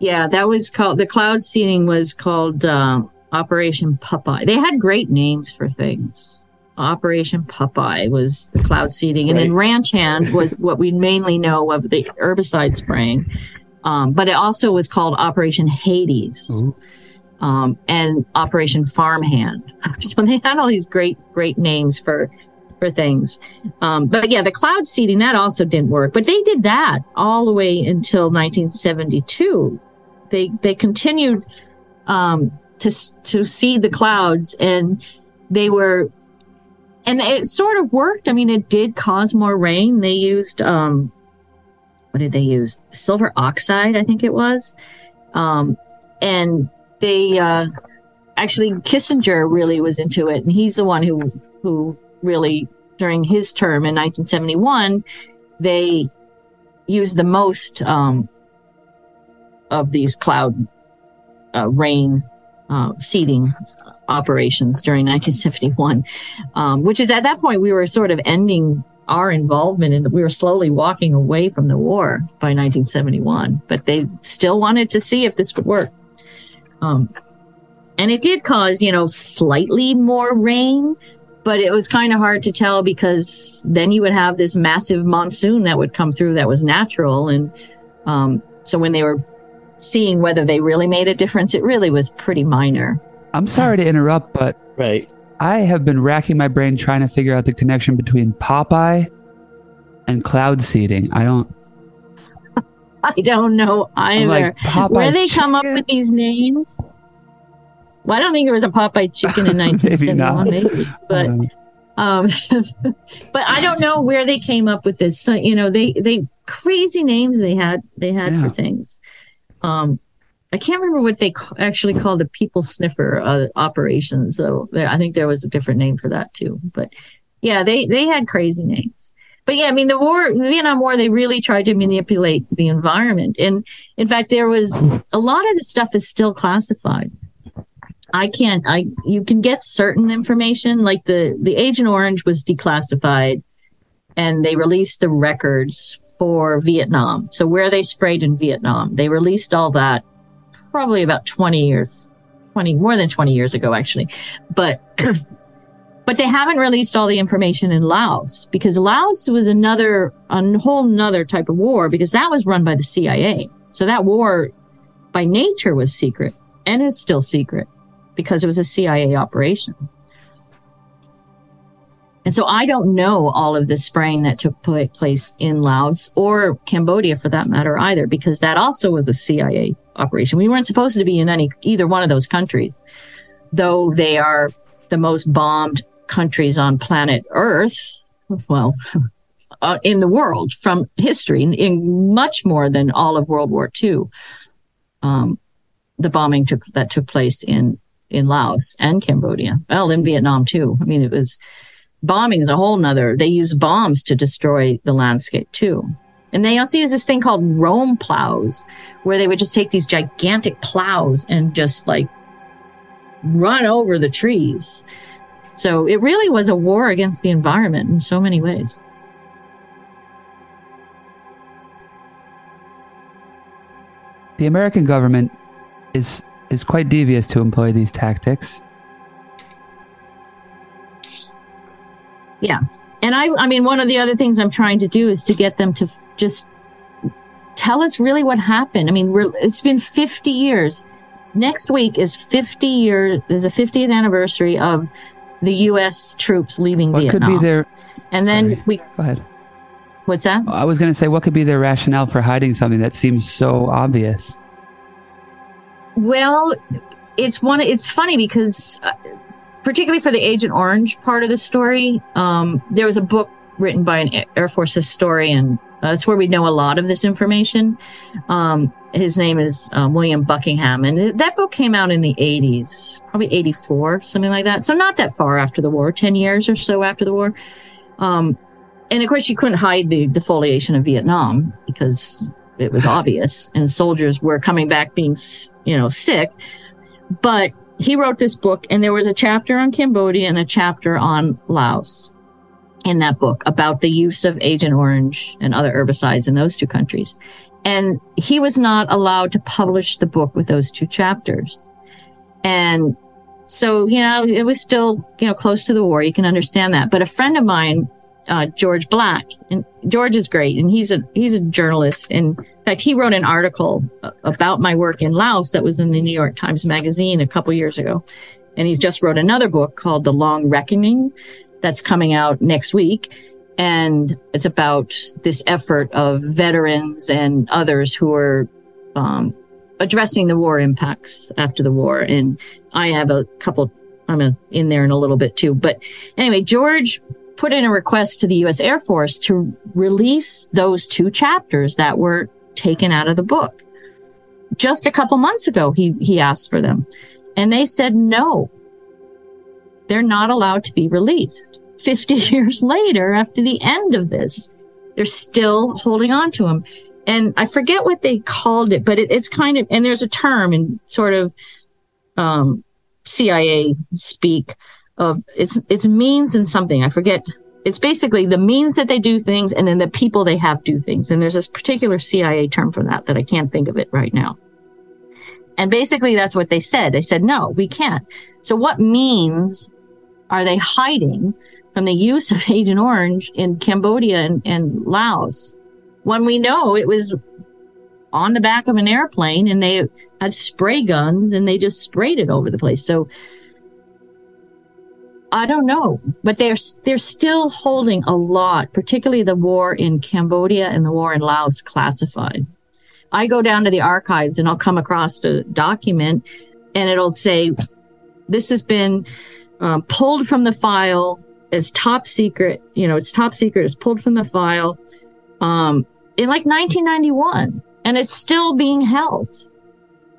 Yeah, that was called the cloud seeding was called uh, Operation Popeye. They had great names for things. Operation Popeye was the cloud seeding, and then Ranch Hand was what we mainly know of the herbicide spraying. Um, but it also was called Operation Hades Ooh. Um, and Operation Farmhand. so they had all these great, great names for for things. Um, but yeah, the cloud seeding that also didn't work. But they did that all the way until 1972. They they continued um, to to seed the clouds, and they were, and it sort of worked. I mean, it did cause more rain. They used um, what did they use? Silver oxide, I think it was, um, and they uh, actually Kissinger really was into it, and he's the one who who really during his term in 1971 they used the most um, of these cloud uh, rain uh, seeding operations during 1971 um, which is at that point we were sort of ending our involvement and we were slowly walking away from the war by 1971 but they still wanted to see if this would work um, and it did cause you know slightly more rain but it was kind of hard to tell because then you would have this massive monsoon that would come through that was natural and um, so when they were seeing whether they really made a difference it really was pretty minor I'm sorry to interrupt, but Right. I have been racking my brain trying to figure out the connection between Popeye and cloud seeding. I don't. I don't know either. Like where they come up with these names? Well i don't think there was a popeye chicken in Maybe not. 1971 maybe, but Uh, um but i don't know where they came up with this. So, you know they they crazy names they had they had Yeah. for things. Um i can't remember what they ca- actually called the people sniffer uh, operation so there, i think there was a different name for that too. But yeah they they had crazy names but yeah i mean the war the vietnam war they really tried to manipulate the environment and in fact there was a lot of the stuff is still classified I can't. I you can get certain information like the the Agent Orange was declassified, and they released the records for Vietnam. So where they sprayed in Vietnam, they released all that probably about twenty years, twenty more than twenty years ago actually, but. But they haven't released all the information in Laos because Laos was another, a whole nother type of war because that was run by the CIA. So that war by nature was secret and is still secret because it was a CIA operation. And so I don't know all of the spraying that took place in Laos or Cambodia for that matter either, because that also was a CIA operation. We weren't supposed to be in any either one of those countries, though they are the most bombed countries on planet Earth. Well, uh, in the world from history, in much more than all of World War II. Um, the bombing took that took place in in Laos and Cambodia. Well, in Vietnam too. I mean, it was bombing is a whole nother. They use bombs to destroy the landscape too. And they also use this thing called Rome plows, where they would just take these gigantic plows and just like run over the trees. So it really was a war against the environment in so many ways. The American government is is quite devious to employ these tactics. Yeah. And I I mean one of the other things I'm trying to do is to get them to just tell us really what happened. I mean, it's been 50 years. Next week is 50 years is a 50th anniversary of the US troops leaving what Vietnam. could be their And then Sorry. we Go ahead. What's that? I was going to say what could be their rationale for hiding something that seems so obvious. Well, it's one. It's funny because, uh, particularly for the Agent Orange part of the story, um, there was a book written by an Air Force historian. Uh, that's where we know a lot of this information. Um, his name is um, William Buckingham, and that book came out in the '80s, probably '84, something like that. So not that far after the war, ten years or so after the war. Um, and of course, you couldn't hide the defoliation of Vietnam because it was obvious, and soldiers were coming back being, you know, sick. But he wrote this book, and there was a chapter on Cambodia and a chapter on Laos in that book about the use of Agent Orange and other herbicides in those two countries. And he was not allowed to publish the book with those two chapters. And so, you know, it was still, you know, close to the war. You can understand that. But a friend of mine uh, George Black, and George is great, and he's a he's a journalist. And in fact, he wrote an article about my work in Laos that was in the New York Times Magazine a couple years ago. And he's just wrote another book called The Long Reckoning, that's coming out next week, and it's about this effort of veterans and others who are um, addressing the war impacts after the war. And I have a couple. I'm in there in a little bit too. But anyway, George put in a request to the U.S. Air Force to release those two chapters that were taken out of the book. Just a couple months ago, he, he asked for them and they said no. They're not allowed to be released. 50 years later, after the end of this, they're still holding on to them. And I forget what they called it, but it, it's kind of, and there's a term in sort of, um, CIA speak of it's it's means and something. I forget. It's basically the means that they do things and then the people they have do things. And there's this particular CIA term for that that I can't think of it right now. And basically that's what they said. They said, no, we can't. So what means are they hiding from the use of Agent Orange in Cambodia and, and Laos when we know it was on the back of an airplane and they had spray guns and they just sprayed it over the place. So I don't know, but they're they're still holding a lot, particularly the war in Cambodia and the war in Laos classified. I go down to the archives and I'll come across a document and it'll say this has been um, pulled from the file as top secret. You know, it's top secret. It's pulled from the file um, in like 1991, and it's still being held.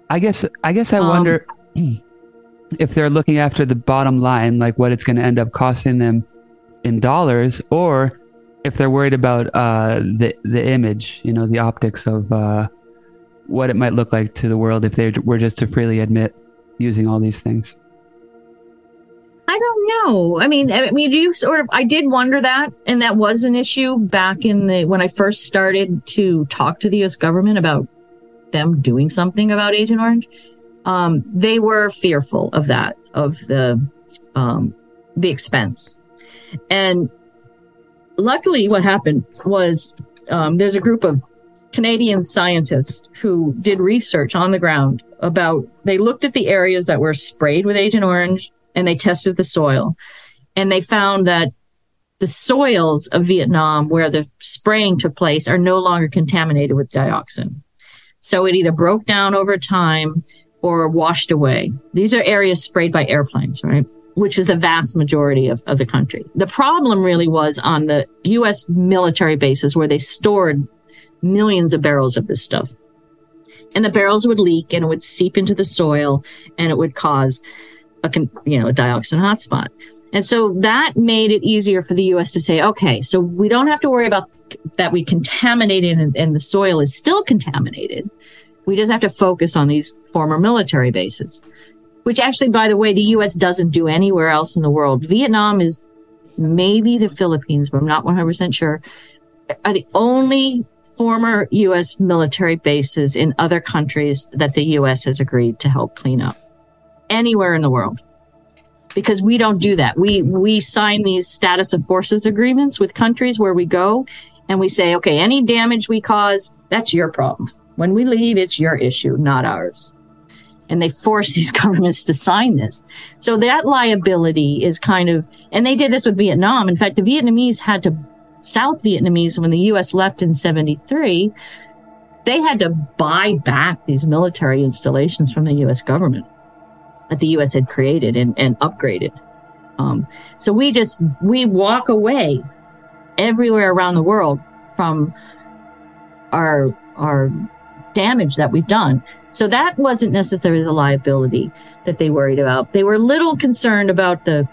I guess. I guess I um, wonder if they're looking after the bottom line, like what it's going to end up costing them in dollars, or if they're worried about uh, the the image, you know, the optics of uh, what it might look like to the world if they were just to freely admit using all these things. I don't know. I mean, I mean, you sort of. I did wonder that, and that was an issue back in the when I first started to talk to the U.S. government about them doing something about Agent Orange um, they were fearful of that, of the um, the expense. And luckily, what happened was um, there's a group of Canadian scientists who did research on the ground about, they looked at the areas that were sprayed with Agent Orange and they tested the soil. And they found that the soils of Vietnam where the spraying took place are no longer contaminated with dioxin. So it either broke down over time or washed away. These are areas sprayed by airplanes, right? Which is the vast majority of, of the country. The problem really was on the US military bases where they stored millions of barrels of this stuff. And the barrels would leak and it would seep into the soil and it would cause a, you know, a dioxin hotspot. And so that made it easier for the US to say, okay, so we don't have to worry about that we contaminated and, and the soil is still contaminated. We just have to focus on these former military bases, which actually, by the way, the US doesn't do anywhere else in the world. Vietnam is maybe the Philippines, but I'm not 100% sure, are the only former US military bases in other countries that the US has agreed to help clean up anywhere in the world because we don't do that. We we sign these status of forces agreements with countries where we go and we say, okay, any damage we cause, that's your problem. When we leave, it's your issue, not ours. And they force these governments to sign this. So that liability is kind of, and they did this with Vietnam. In fact, the Vietnamese had to, South Vietnamese, when the US left in 73, they had to buy back these military installations from the US government that the US had created and, and upgraded. Um, so we just, we walk away everywhere around the world from our, our damage that we've done. So that wasn't necessarily the liability that they worried about. They were a little concerned about the,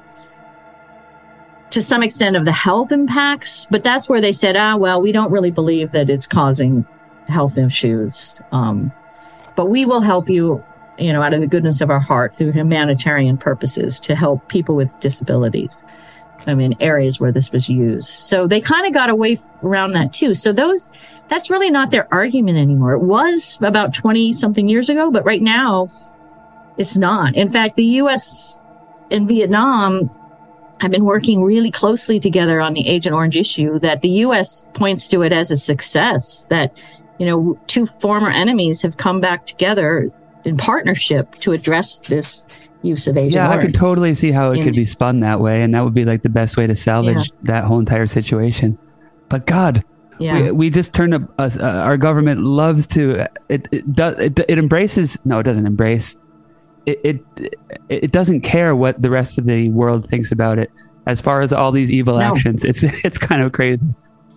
to some extent of the health impacts, but that's where they said, ah, well, we don't really believe that it's causing health issues. Um, but we will help you you know, out of the goodness of our heart through humanitarian purposes to help people with disabilities. I mean, areas where this was used. So they kind of got away around that too. So those, that's really not their argument anymore. It was about 20 something years ago, but right now it's not. In fact, the U.S. and Vietnam have been working really closely together on the Agent Orange issue that the U.S. points to it as a success that, you know, two former enemies have come back together in partnership to address this use of Agent Yeah. I could totally see how it And- could be spun that way, and that would be like the best way to salvage Yeah. that whole entire situation. But God, yeah. we, we just turned up. us uh, our government loves to. It it, does, it it embraces. No, it doesn't embrace. It, it it doesn't care what the rest of the world thinks about it. As far as all these evil No. actions, it's it's kind of crazy.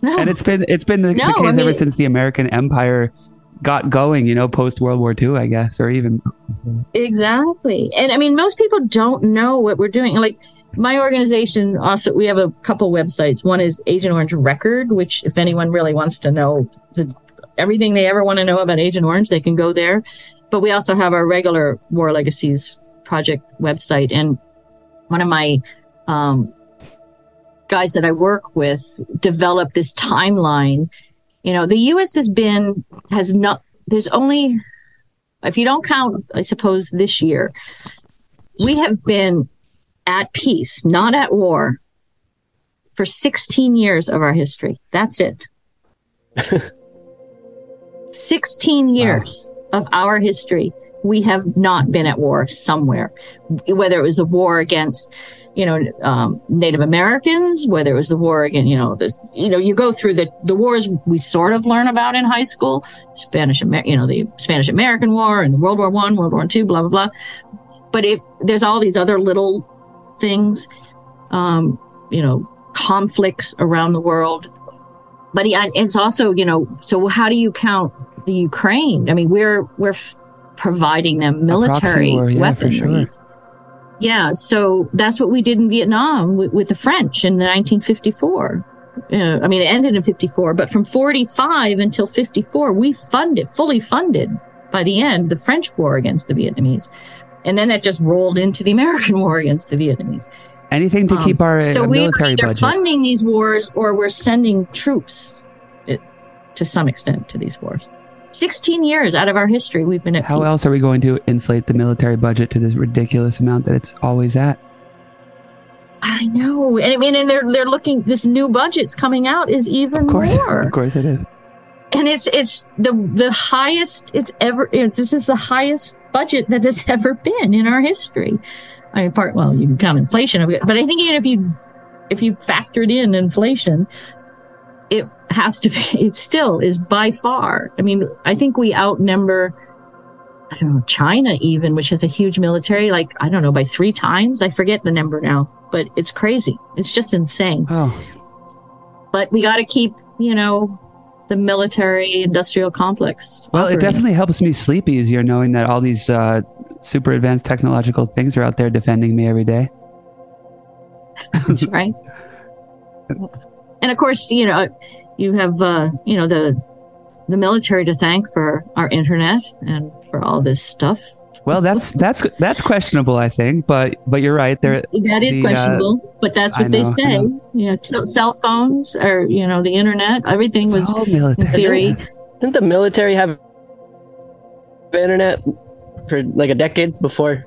no. and it's been it's been the, No, the case I ever since the American Empire got going. You know, post World War II, I guess, or even Exactly. And I mean, most people don't know what we're doing. Like my organization also, we have a couple websites. One is Agent Orange Record, which if anyone really wants to know the, everything they ever want to know about Agent Orange, they can go there. But we also have our regular War Legacies project website. And one of my, um, guys that I work with developed this timeline. You know, the U.S. has been, has not, there's only if you don't count, I suppose this year, we have been at peace, not at war, for 16 years of our history. That's it. 16 years of our history, we have not been at war somewhere, whether it was a war against, you know, um, Native Americans, whether it was the war against, you know, this, you know, you go through the, the wars we sort of learn about in high school, Spanish, Amer- you know, the Spanish American War and the World War One, World War Two, blah, blah, blah. But if there's all these other little things, um, you know, conflicts around the world. But it's also, you know, so how do you count the Ukraine? I mean, we're, we're f- providing them military war, yeah, weaponry. sure. Yeah, so that's what we did in Vietnam with, with the French in the 1954. Uh, I mean, it ended in 54, but from 45 until 54, we funded, fully funded by the end, the French war against the Vietnamese. And then that just rolled into the American war against the Vietnamese. anything to Um, keep our so uh, we are either budget. funding these wars or we're sending troops uh, to some extent to these wars. 16 years out of our history, we've been at How peace. else are we going to inflate the military budget to this ridiculous amount that it's always at? I know. And I mean, and they're, they're looking, this new budget's coming out is even Of course, more. of course it is. and it's it's the the highest it's ever it's, this is the highest budget that has ever been in our history i mean part well you can count inflation but i think even if you if you factored in inflation it has to be it still is by far. I mean i think we outnumber i don't know china even which has a huge military like i don't know by three times? I forget the number now but it's crazy. It's just insane. Oh, but we got to keep you know the military industrial complex well, it definitely helps me sleep easier knowing that all these uh, super advanced technological things are out there defending me every day. That's right. And of course, you know, you have uh, you know the the military to thank for our internet and for all this stuff. Well, that's that's that's questionable, I think, but but you're right. There, That is The, uh, questionable, but that's what I they know, I say. know. You know, t- cell phones or you know the internet, everything it's was all in military. theory. Didn't the military have internet for like a decade before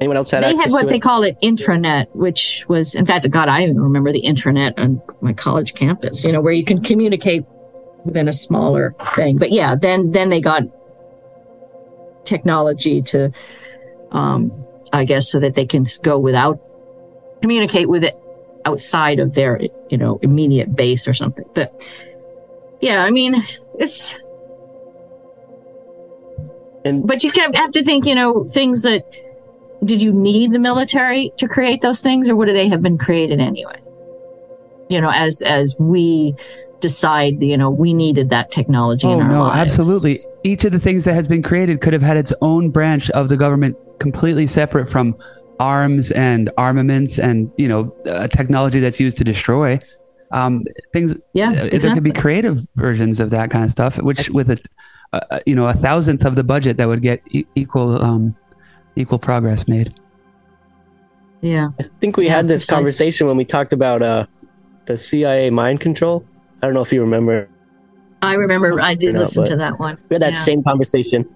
anyone else had They had what they it? call it intranet, which was, in fact, God, I even remember the intranet on my college campus. You know, where you can communicate within a smaller thing. But yeah, then then they got technology to, um, I guess, so that they can go without communicate with it outside of their you know immediate base or something. But yeah, I mean, it's And but you have to think, you know, things that did you need the military to create those things, or would they have been created anyway? You know, as as we decide, you know, we needed that technology Oh in our no, lives. absolutely. Each of the things that has been created could have had its own branch of the government, completely separate from arms and armaments and you know uh, technology that's used to destroy. Um, things Yeah, uh, there could be creative versions of that kind of stuff, which with a, uh, you know a thousandth of the budget that would get e- equal um, equal progress made. Yeah, I think we Yeah, had this precisely. conversation when we talked about uh, the CIA mind control. I don't know if you remember. I remember I did Not, listen to that one. We had that Yeah. same conversation.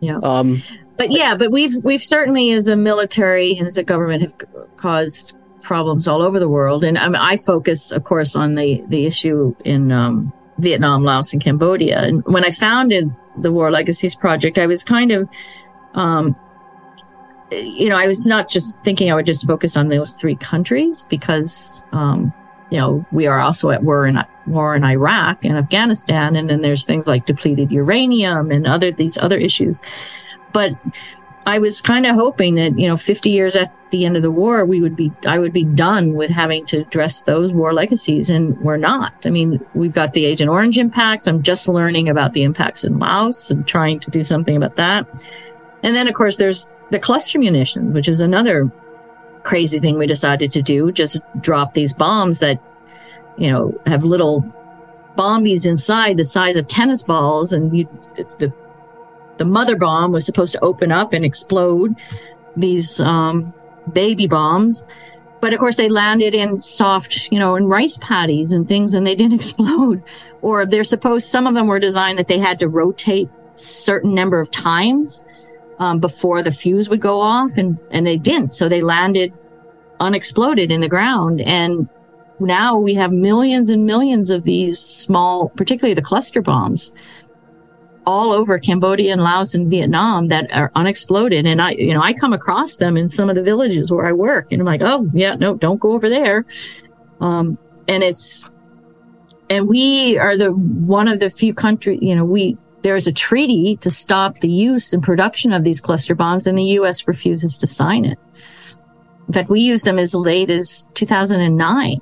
Yeah. Um, but yeah, but we've we've certainly as a military and as a government have caused problems all over the world, and I, mean, I focus, of course, on the the issue in um, Vietnam, Laos, and Cambodia. And when I founded the War Legacies Project, I was kind of, um, you know, I was not just thinking I would just focus on those three countries because. Um, you know, we are also at war in war in Iraq and Afghanistan, and then there's things like depleted uranium and other these other issues. But I was kind of hoping that you know, 50 years at the end of the war, we would be I would be done with having to address those war legacies, and we're not. I mean, we've got the Agent Orange impacts. I'm just learning about the impacts in Laos and trying to do something about that. And then, of course, there's the cluster munitions, which is another crazy thing we decided to do. Just drop these bombs that, you know, have little bombies inside the size of tennis balls, and you the the mother bomb was supposed to open up and explode these um, baby bombs. But of course, they landed in soft, you know, in rice paddies and things, and they didn't explode. Or they're supposed, some of them were designed that they had to rotate certain number of times um, before the fuse would go off, and and they didn't. So they landed unexploded in the ground, and now we have millions and millions of these small, particularly the cluster bombs, all over Cambodia and Laos and Vietnam that are unexploded. And I, you know, I come across them in some of the villages where I work, and I'm like, oh yeah, no, don't go over there. Um, and it's, and we are the one of the few countries, you know, we there's a treaty to stop the use and production of these cluster bombs, and the U.S. refuses to sign it. In fact, we used them as late as 2009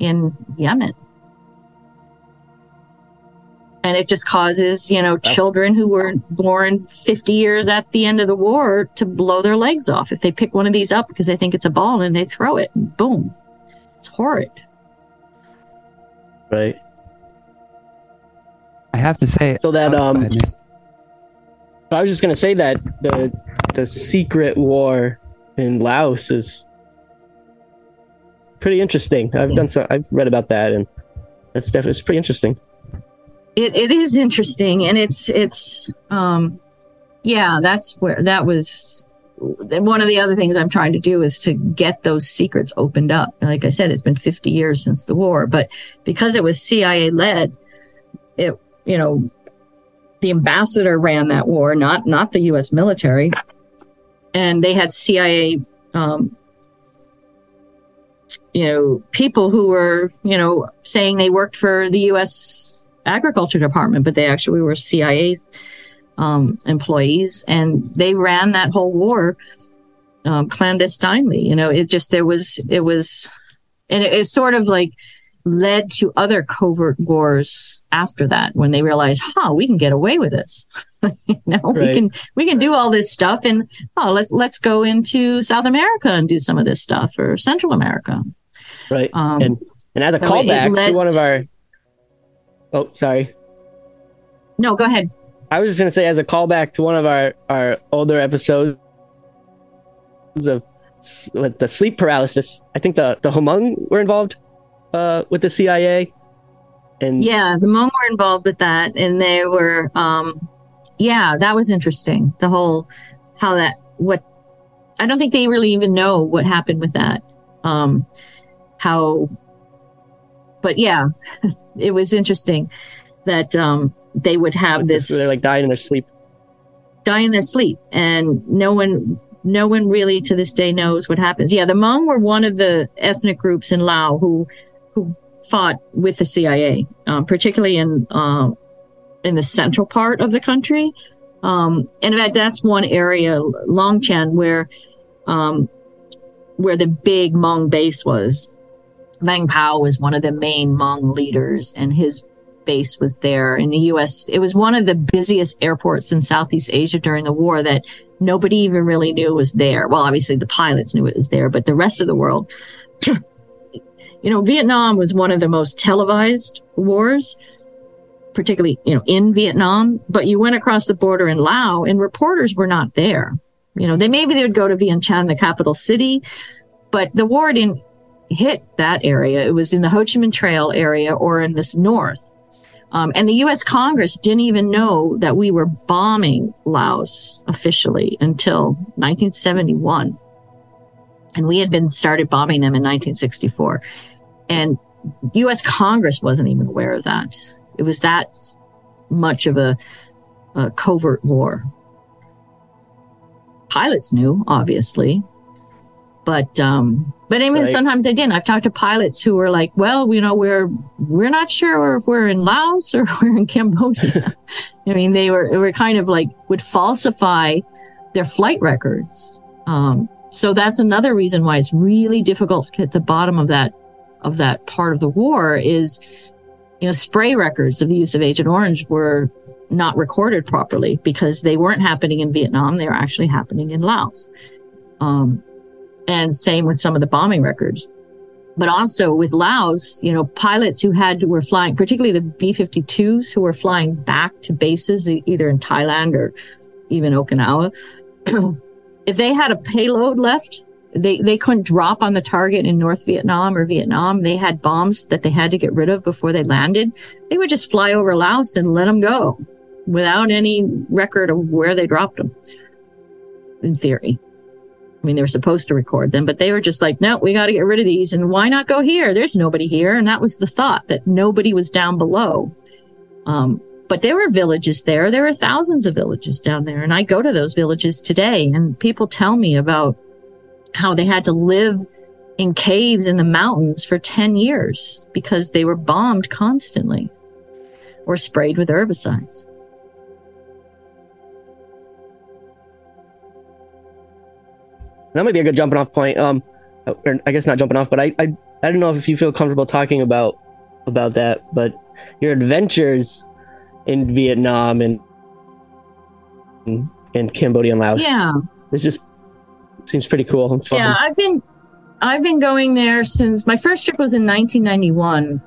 in Yemen. And it just causes, you know, children who were born 50 years at the end of the war to blow their legs off if they pick one of these up because they think it's a ball and they throw it and boom. It's horrid. right. I have to say, So that um. I was just gonna say that the the secret war in Laos is pretty interesting. I've done so. I've read about that, and that's definitely it's pretty interesting. It it is interesting, and it's it's um, yeah, that's where that was one of the other things I'm trying to do is to get those secrets opened up. Like I said, it's been 50 years since the war, but because it was CIA led, it you know, the ambassador ran that war, not not the U.S. military, and they had CIA, um, you know, people who were you know saying they worked for the U.S. Agriculture Department, but they actually were CIA um, employees, and they ran that whole war um, clandestinely. You know, it just there was it was, and it, it sort of like led to other covert wars after that when they realized, huh, we can get away with this. you know, right. we can we can do all this stuff and oh let's let's go into South America and do some of this stuff or Central America. Right. Um, and and as a so callback led... to one of our Oh, sorry. No, go ahead. I was just gonna say as a callback to one of our, our older episodes of with the sleep paralysis. I think the the Hmong were involved uh, with the CIA. And yeah, the Hmong were involved with that, and they were, um, yeah, that was interesting. The whole how that what I don't think they really even know what happened with that. Um, how, but yeah, it was interesting that um, they would have this. They're like dying in their sleep. Die in their sleep, and no one no one really to this day knows what happens. Yeah, the Hmong were one of the ethnic groups in Laos who who fought with the CIA, um, particularly in uh, in the central part of the country. Um, and fact, that's one area, Longchen, where um, where the big Hmong base was. Vang Pao was one of the main Hmong leaders, and his base was there in the U.S. It was one of the busiest airports in Southeast Asia during the war that nobody even really knew was there. Well, obviously the pilots knew it was there, but the rest of the world you know, Vietnam was one of the most televised wars, particularly, you know, in Vietnam, but you went across the border in Laos and reporters were not there. You know, they maybe they would go to Vientiane, the capital city, but the war didn't hit that area. It was in the Ho Chi Minh Trail area or in this north. Um, and the US Congress didn't even know that we were bombing Laos officially until 1971. And we had been started bombing them in 1964. And US Congress wasn't even aware of that. It was that much of a, a covert war. Pilots knew, obviously, but um, but even right. sometimes they didn't. I've talked to pilots who were like, "Well, you know, we're we're not sure if we're in Laos or we're in Cambodia." I mean, they were were kind of like would falsify their flight records. Um, so that's another reason why it's really difficult to get the bottom of that of that part of the war is, you know, spray records of the use of Agent Orange were not recorded properly because they weren't happening in Vietnam. They were actually happening in Laos. Um, and same with some of the bombing records. But also with Laos, you know, pilots who had were flying, particularly the B-52s who were flying back to bases either in Thailand or even Okinawa. if they had a payload left, they they couldn't drop on the target in North Vietnam or Vietnam. They had bombs that they had to get rid of before they landed. They would just fly over Laos and let them go without any record of where they dropped them. In theory, I mean they were supposed to record them, but they were just like, no, we got to get rid of these, and why not go here? There's nobody here, and that was the thought that nobody was down below. Um, but there were villages there. There are thousands of villages down there. And I go to those villages today and people tell me about how they had to live in caves in the mountains for 10 years because they were bombed constantly or sprayed with herbicides. That might be a good jumping off point. Um, or I guess not jumping off, but I, I, I don't know if you feel comfortable talking about about that, but your adventures in Vietnam and and Cambodia and Laos. Yeah, it's just seems pretty cool and fun. Yeah, I've been I've been going there since my first trip was in 1991,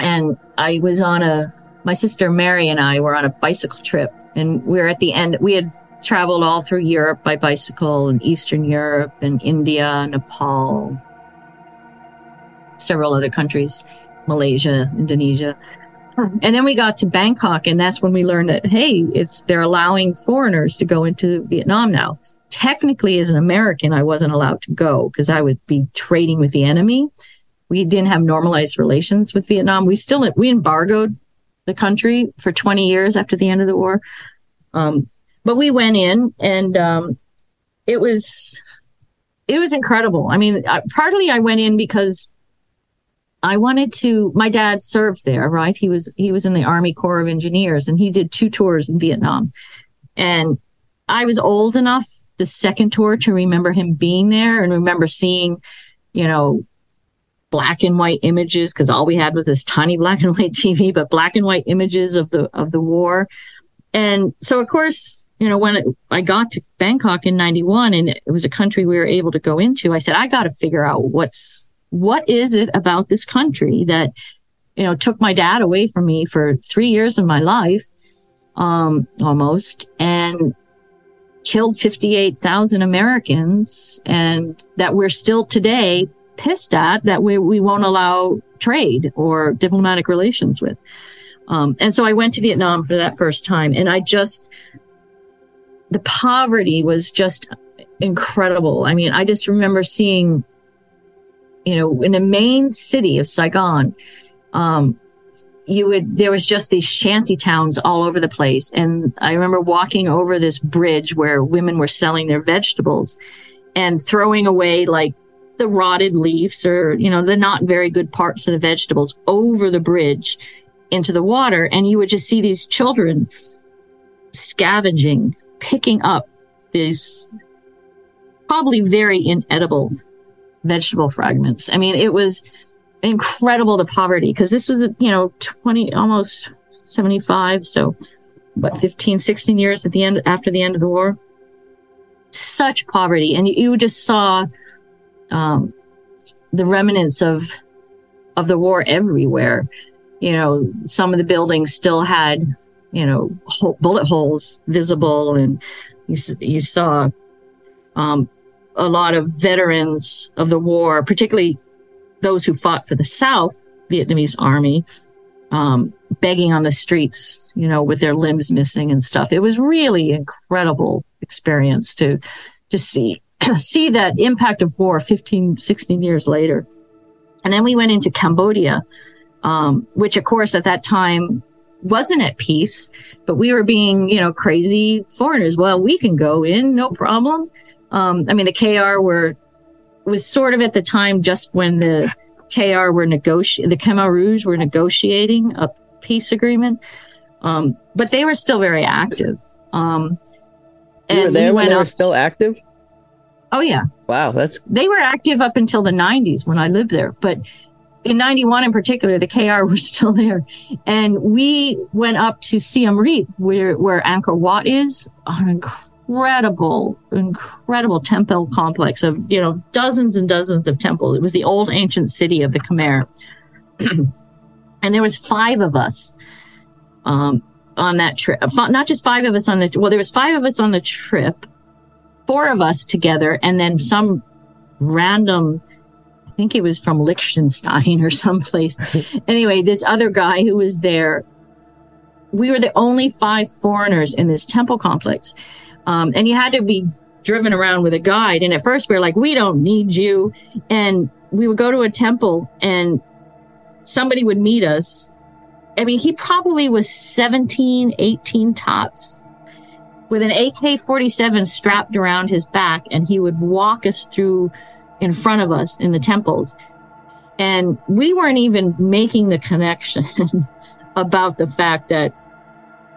and I was on a my sister Mary and I were on a bicycle trip, and we are at the end. We had traveled all through Europe by bicycle, and Eastern Europe, and India, Nepal, several other countries, Malaysia, Indonesia. And then we got to Bangkok, and that's when we learned that hey, it's they're allowing foreigners to go into Vietnam now technically as an American, I wasn't allowed to go because I would be trading with the enemy. We didn't have normalized relations with Vietnam. We still, we embargoed the country for 20 years after the end of the war. Um, but we went in and um, it was it was incredible. I mean, partly I went in because I wanted to. My dad served there, right? He was he was in the Army Corps of Engineers, and he did two tours in Vietnam. And I was old enough the second tour to remember him being there and remember seeing, you know, black and white images because all we had was this tiny black and white TV, but black and white images of the of the war. And so, of course, you know, when I got to Bangkok in 91 and it was a country we were able to go into, I said, I got to figure out what's, what is it about this country that, you know, took my dad away from me for three years of my life, um, almost, and killed 58,000 Americans and that we're still today pissed at that we, we won't allow trade or diplomatic relations with. Um, and so I went to Vietnam for that first time and I just, the poverty was just incredible. I mean, I just remember seeing, you know, in the main city of Saigon, um, you would there was just these shanty towns all over the place and i remember walking over this bridge where women were selling their vegetables and throwing away like the rotted leaves or you know the not very good parts of the vegetables over the bridge into the water and you would just see these children scavenging picking up these probably very inedible vegetable fragments. I mean, it was incredible the poverty because this was, you know, 20, almost 75. So, what, 15, 16 years at the end, after the end of the war? Such poverty. And you, you just saw um, the remnants of, of the war everywhere. You know, some of the buildings still had you know, bullet holes visible, and you, you saw um, a lot of veterans of the war, particularly those who fought for the South Vietnamese army, um, begging on the streets, you know, with their limbs missing and stuff. It was really incredible experience to to see see that impact of war 15, 16 years later. And then we went into Cambodia, um, which of course at that time wasn't at peace, but we were being, you know, crazy foreigners. Well, we can go in, no problem. Um, I mean, the KR were was sort of at the time just when the KR were negotiating, the Khmer Rouge were negotiating a peace agreement, um, but they were still very active. Um, and you were there we when they were still active. Oh yeah. Wow, that's they were active up until the 90s when I lived there, but in 91 in particular, the KR were still there. And we went up to Siem Reap, where, where Angkor Wat is, an incredible, incredible temple complex of, you know, dozens and dozens of temples. It was the old ancient city of the Khmer. and there was five of us um, on that trip. Not just five of us on the, well, there was five of us on the trip, four of us together, and then some random I think he was from Liechtenstein or someplace. anyway, this other guy who was there, we were the only five foreigners in this temple complex. Um, and you had to be driven around with a guide. And at first we were like, we don't need you. And we would go to a temple and somebody would meet us. I mean, he probably was 17, 18 tops with an AK 47 strapped around his back. And he would walk us through in front of us in the temples. And we weren't even making the connection about the fact that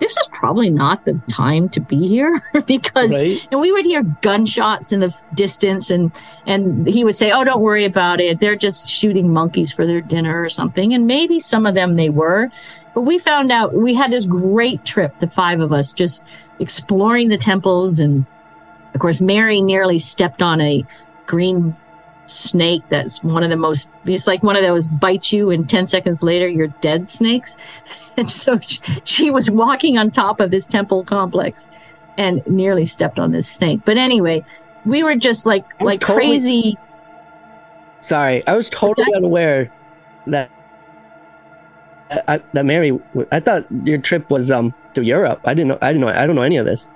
this is probably not the time to be here because right. and we would hear gunshots in the distance and and he would say oh don't worry about it. They're just shooting monkeys for their dinner or something. And maybe some of them they were. But we found out we had this great trip the five of us just exploring the temples and of course mary nearly stepped on a green snake that's one of the most it's like one of those bite you and 10 seconds later you're dead snakes. And so she, she was walking on top of this temple complex and nearly stepped on this snake. But anyway we were just like like totally, crazy. Sorry i was totally unaware that I, that mary i thought your trip was um to europe. I didn't know i didn't know i don't know any of this.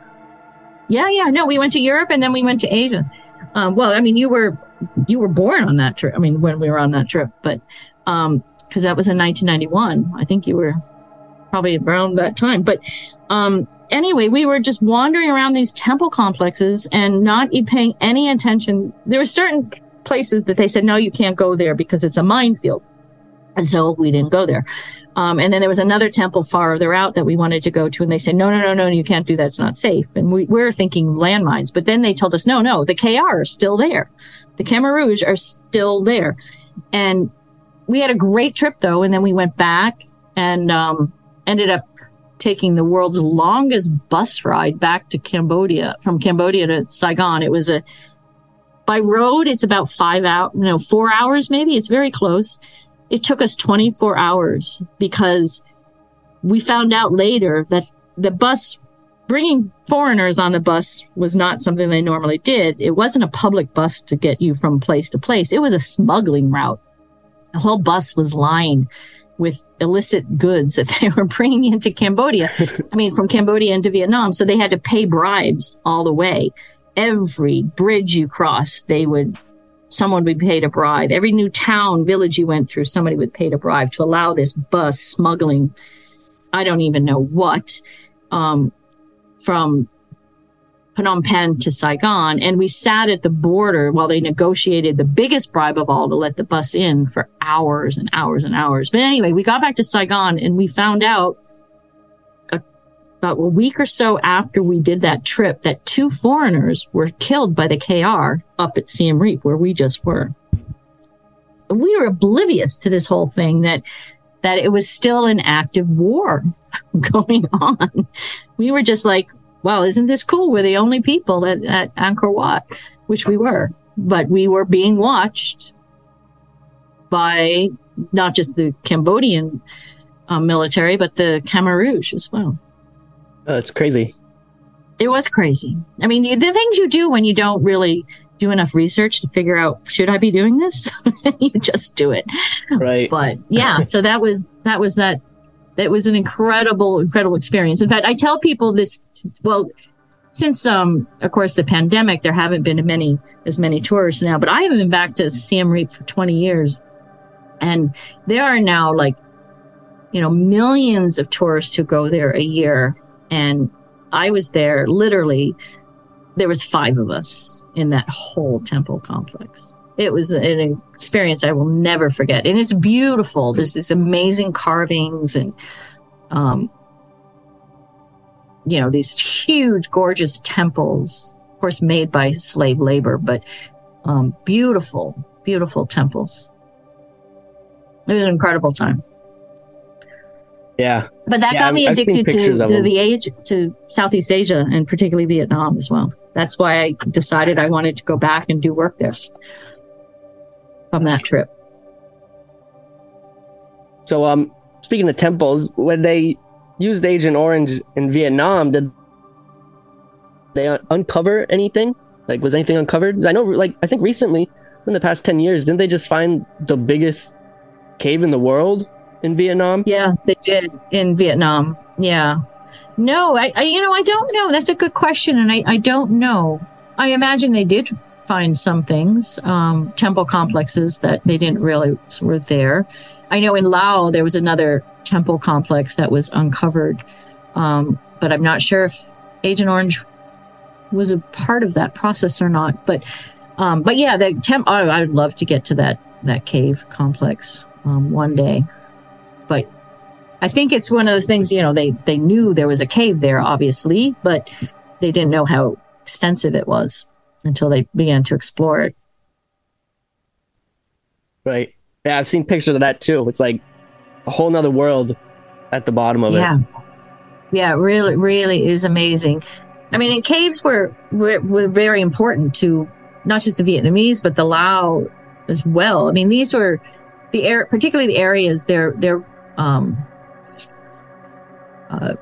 Yeah yeah no we went to europe and then we went to asia um, well i mean you were you were born on that trip. I mean, when we were on that trip, but um, because that was in 1991. I think you were probably around that time. But um, anyway, we were just wandering around these temple complexes and not paying any attention. There were certain places that they said, no, you can't go there because it's a minefield. And so we didn't go there. Um, and then there was another temple farther out that we wanted to go to, and they said, no, no, no, no, you can't do that. It's not safe. And we, we're thinking landmines. But then they told us, no, no, the KR is still there. The Khmer Rouge are still there. And we had a great trip though. And then we went back and um, ended up taking the world's longest bus ride back to Cambodia, from Cambodia to Saigon. It was a, by road, it's about five out, no, four hours maybe. It's very close it took us 24 hours because we found out later that the bus bringing foreigners on the bus was not something they normally did. It wasn't a public bus to get you from place to place. It was a smuggling route. The whole bus was lined with illicit goods that they were bringing into Cambodia. I mean, from Cambodia into Vietnam. So they had to pay bribes all the way. Every bridge you crossed, they would someone would pay a bribe. Every new town, village you went through, somebody would pay a bribe to allow this bus smuggling. I don't even know what, um, from Phnom Penh to Saigon. And we sat at the border while they negotiated the biggest bribe of all to let the bus in for hours and hours and hours. But anyway, we got back to Saigon and we found out about a week or so after we did that trip that two foreigners were killed by the KR up at Siem Reap where we just were. We were oblivious to this whole thing that that it was still an active war going on. We were just like, wow, isn't this cool? We're the only people at, at Angkor Wat, which we were, but we were being watched by not just the Cambodian uh, military, but the Khmer Rouge as well. Oh, it's crazy. It was crazy. I mean, the things you do when you don't really do enough research to figure out should I be doing this? you just do it. Right. But yeah, so that was that was that that was an incredible incredible experience. In fact, I tell people this well since um of course the pandemic there haven't been many as many tourists now, but I haven't been back to Siem Reap for 20 years. And there are now like you know millions of tourists who go there a year and I was there literally, there was five of us in that whole temple complex. It was an experience I will never forget. And it's beautiful. There's this amazing carvings and, um, you know, these huge, gorgeous temples, of course, made by slave labor, but um, beautiful, beautiful temples. It was an incredible time. Yeah. But that Yeah, got me I've addicted to, to the age to Southeast Asia and particularly Vietnam as well. That's why I decided I wanted to go back and do work there from that trip. So, um, speaking of temples, when they used Agent Orange in Vietnam, did they un- uncover anything? Like, was anything uncovered? I know, like, I think recently, in the past 10 years, didn't they just find the biggest cave in the world in Vietnam? Yeah, they did in Vietnam. Yeah. No, I, I you know, I don't know. That's a good question. And I, I don't know. I imagine they did find some things, um, temple complexes that they didn't realize were there. I know in Laos, there was another temple complex that was uncovered. Um, but I'm not sure if Agent Orange was a part of that process or not. But, um, but yeah, the temp, oh, I would love to get to that, that cave complex, um, one day but I think it's one of those things, you know, they, they knew there was a cave there, obviously, but they didn't know how extensive it was until they began to explore it. Right. Yeah, I've seen pictures of that too. It's like a whole nother world at the bottom of yeah. it. Yeah, Yeah, really, really is amazing. I mean, caves were, were, were very important to not just the Vietnamese, but the Lao as well. I mean, these were the air, particularly the areas they're, they're, um, uh,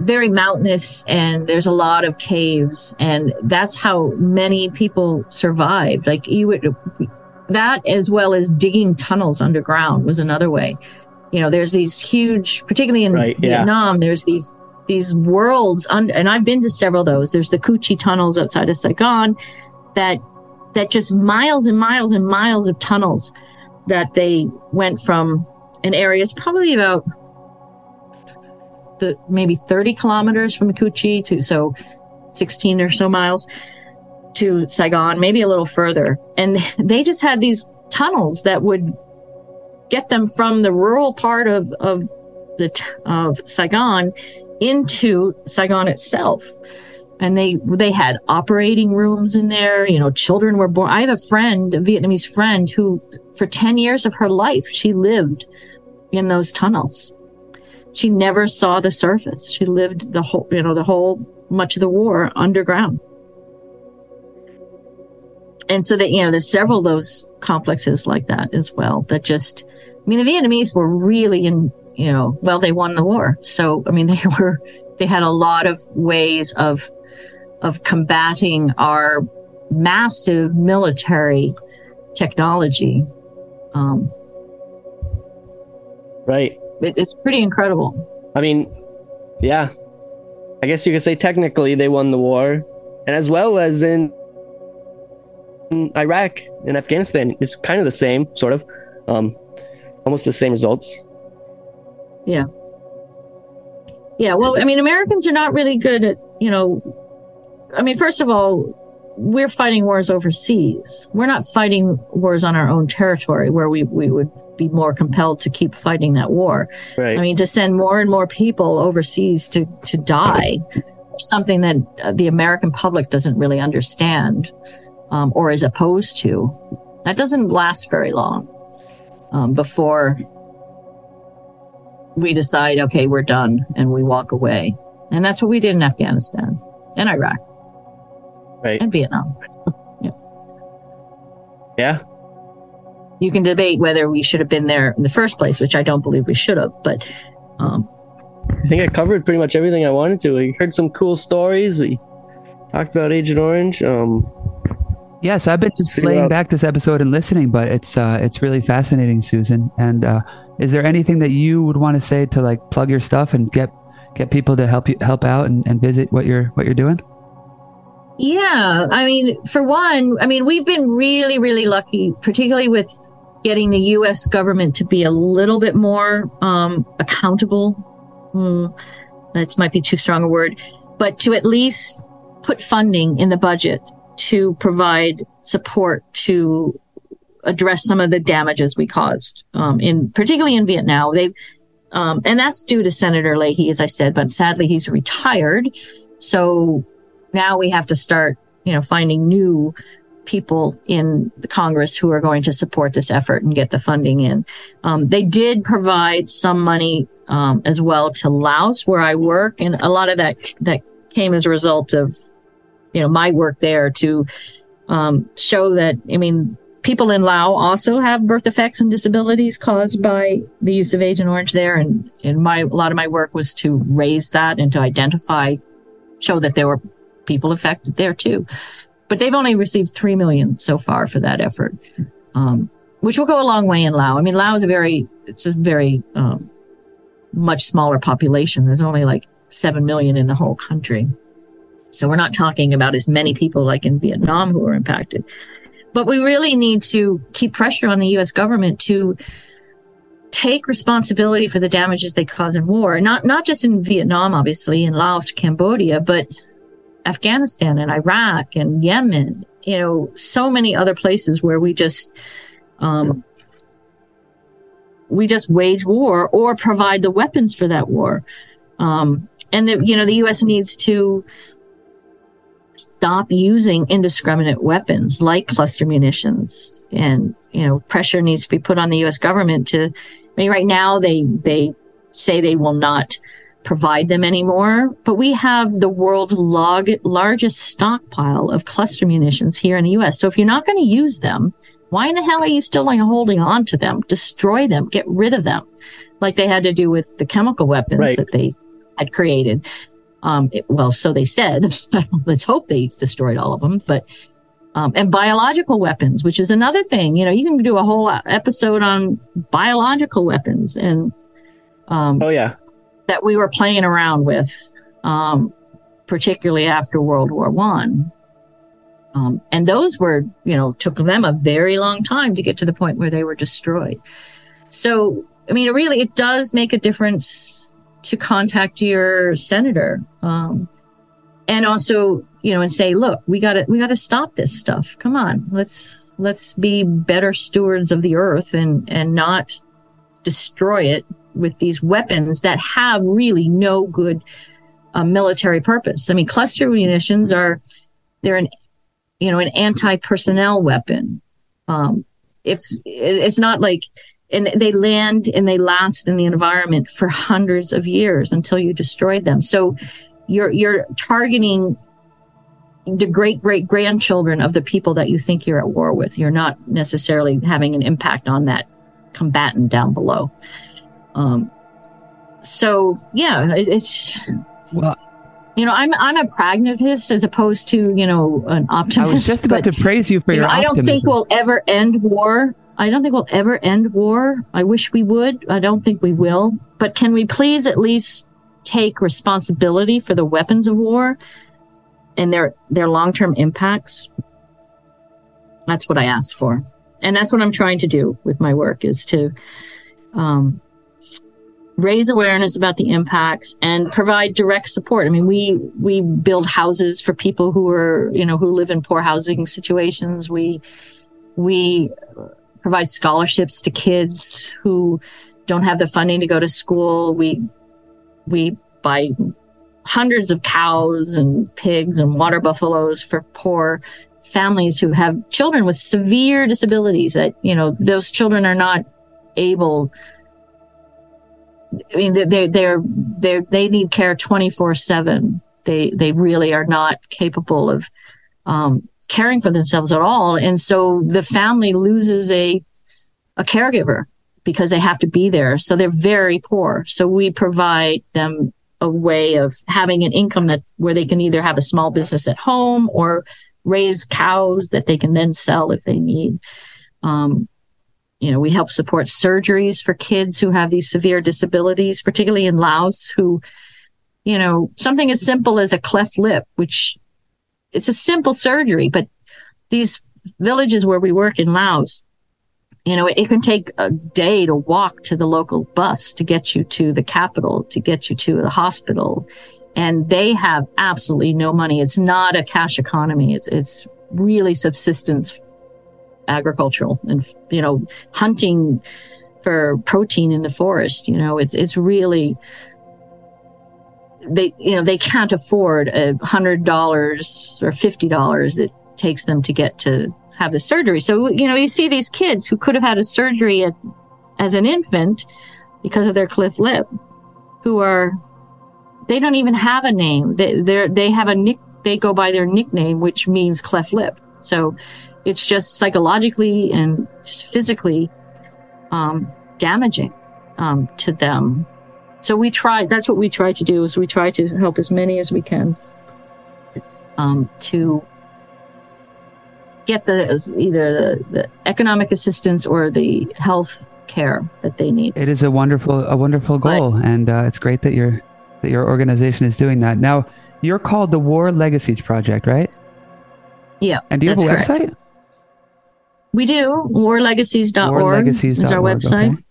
very mountainous and there's a lot of caves and that's how many people survived. Like you would, that as well as digging tunnels underground was another way. You know, there's these huge, particularly in Right, yeah. Vietnam, there's these these worlds, un- and I've been to several of those. There's the Cu Chi tunnels outside of Saigon, that that just miles and miles and miles of tunnels that they went from an area is probably about the maybe 30 kilometers from Cu Chi to so 16 or so miles to Saigon, maybe a little further. And they just had these tunnels that would get them from the rural part of, of the of Saigon into Saigon itself. And they they had operating rooms in there. You know, children were born. I have a friend, a Vietnamese friend, who for 10 years of her life she lived in those tunnels. She never saw the surface. She lived the whole, you know, the whole much of the war underground. And so that, you know, there's several of those complexes like that as well that just, I mean, the Vietnamese were really in, you know, well, they won the war. So, I mean, they were, they had a lot of ways of, of combating our massive military technology. Um, right. It, it's pretty incredible. I mean, yeah. I guess you could say technically they won the war, and as well as in, in Iraq and Afghanistan, it's kind of the same, sort of, um, almost the same results. Yeah. Yeah. Well, I mean, Americans are not really good at, you know, I mean, first of all, we're fighting wars overseas. We're not fighting wars on our own territory where we, we would be more compelled to keep fighting that war. Right. I mean, to send more and more people overseas to, to die, something that uh, the American public doesn't really understand um, or is opposed to, that doesn't last very long um, before we decide, okay, we're done and we walk away. And that's what we did in Afghanistan and Iraq right. and Vietnam. Yeah. You can debate whether we should have been there in the first place, which I don't believe we should have, but um, I think I covered pretty much everything I wanted to. We heard some cool stories. We talked about Agent Orange. Um, Yes, I've been just laying out- back this episode and listening, but it's uh, it's really fascinating, Susan. And uh, is there anything that you would want to say to like plug your stuff and get get people to help you help out and, and visit what you're what you're doing? Yeah, I mean, for one, I mean, we've been really, really lucky, particularly with getting the U.S. government to be a little bit more um, accountable. That might be too strong a word, but to at least put funding in the budget to provide support to address some of the damages we caused, um, in particularly in Vietnam. They, um, and that's due to Senator Leahy, as I said, but sadly he's retired. So now we have to start, you know, finding new people in the Congress who are going to support this effort and get the funding in. Um, they did provide some money um, as well to Laos, where I work, and a lot of that that came as a result of, you know, my work there to um, show that. I mean, people in Laos also have birth defects and disabilities caused by the use of Agent Orange there, and and my a lot of my work was to raise that and to identify, show that there were people affected there too. But they've only received three million so far for that effort, um, which will go a long way in Laos. I mean, Laos is a very it's a very um, much smaller population. There's only like seven million in the whole country, so we're not talking about as many people like in Vietnam who are impacted. But we really need to keep pressure on the U.S. government to take responsibility for the damages they cause in war. Not not just in Vietnam, obviously, in Laos, Cambodia, but Afghanistan and Iraq and Yemen, you know, so many other places where we just um, we just wage war or provide the weapons for that war. Um, and the, you know, the U.S. needs to stop using indiscriminate weapons like cluster munitions, and you know, pressure needs to be put on the U.S. government to. I mean, right now they they say they will not provide them anymore, but we have the world's log- largest stockpile of cluster munitions here in the US. So if you're not going to use them, why in the hell are you still like, holding on to them? Destroy them, get rid of them, like they had to do with the chemical weapons Right. that they had created. Um, it- well, so they said. Let's hope they destroyed all of them, but. Um, and biological weapons, which is another thing. You know, you can do a whole episode on biological weapons and um, oh yeah. That we were playing around with, um, particularly after World War One. Um, and those were, you know, took them a very long time to get to the point where they were destroyed. So, I mean, it really, it does make a difference to contact your senator, um, and also you know, and say, look, we got to we got to stop this stuff. Come on, let's let's be better stewards of the earth and and not destroy it with these weapons that have really no good uh, military purpose. I mean, cluster munitions are they're an you know an anti-personnel weapon. Um, if it's not like and they land and they last in the environment for hundreds of years until you destroyed them. So you're you're targeting the great great grandchildren of the people that you think you're at war with. You're not necessarily having an impact on that combatant down below. Um, so yeah, it's well, you know, I'm I'm a pragmatist as opposed to you know an optimist. I was just about but, to praise you for you your. Know, I don't think we'll ever end war. I don't think we'll ever end war. I wish we would. I don't think we will. But can we please at least take responsibility for the weapons of war and their their long term impacts? That's what I ask for, and that's what I'm trying to do with my work is to um, raise awareness about the impacts and provide direct support. I mean, we we build houses for people who are you know who live in poor housing situations. We we provide scholarships to kids who don't have the funding to go to school. We we buy hundreds of cows and pigs and water buffaloes for poor families who have children with severe disabilities that you know those children are not able I mean, they they're they they need care twenty four seven. They they really are not capable of um, caring for themselves at all, and so the family loses a a caregiver because they have to be there. So they're very poor. So we provide them a way of having an income that where they can either have a small business at home or raise cows that they can then sell if they need. Um, you know, we help support surgeries for kids who have these severe disabilities, particularly in Laos, who, you know, something as simple as a cleft lip, which it's a simple surgery, but these villages where we work in Laos, you know, it, it can take a day to walk to the local bus to get you to the capital, to get you to the hospital. And they have absolutely no money. It's not a cash economy. It's, it's really subsistence agricultural and you know hunting for protein in the forest you know it's it's really they you know they can't afford a hundred dollars or fifty dollars it takes them to get to have the surgery. So you know you see these kids who could have had a surgery at, as an infant because of their cleft lip who are they don't even have a name. They they they have a nick they go by their nickname which means cleft lip. So it's just psychologically and just physically um, damaging um, to them. So we try. That's what we try to do. Is we try to help as many as we can um, to get the either the, the, economic assistance or the health care that they need. It is a wonderful a wonderful goal, but, and uh, it's great that your that your organization is doing that. Now you're called the War Legacies Project, right? Yeah. And do you have a website? Correct. We do. Warlegacies.org Warlegacies. is our website. Okay.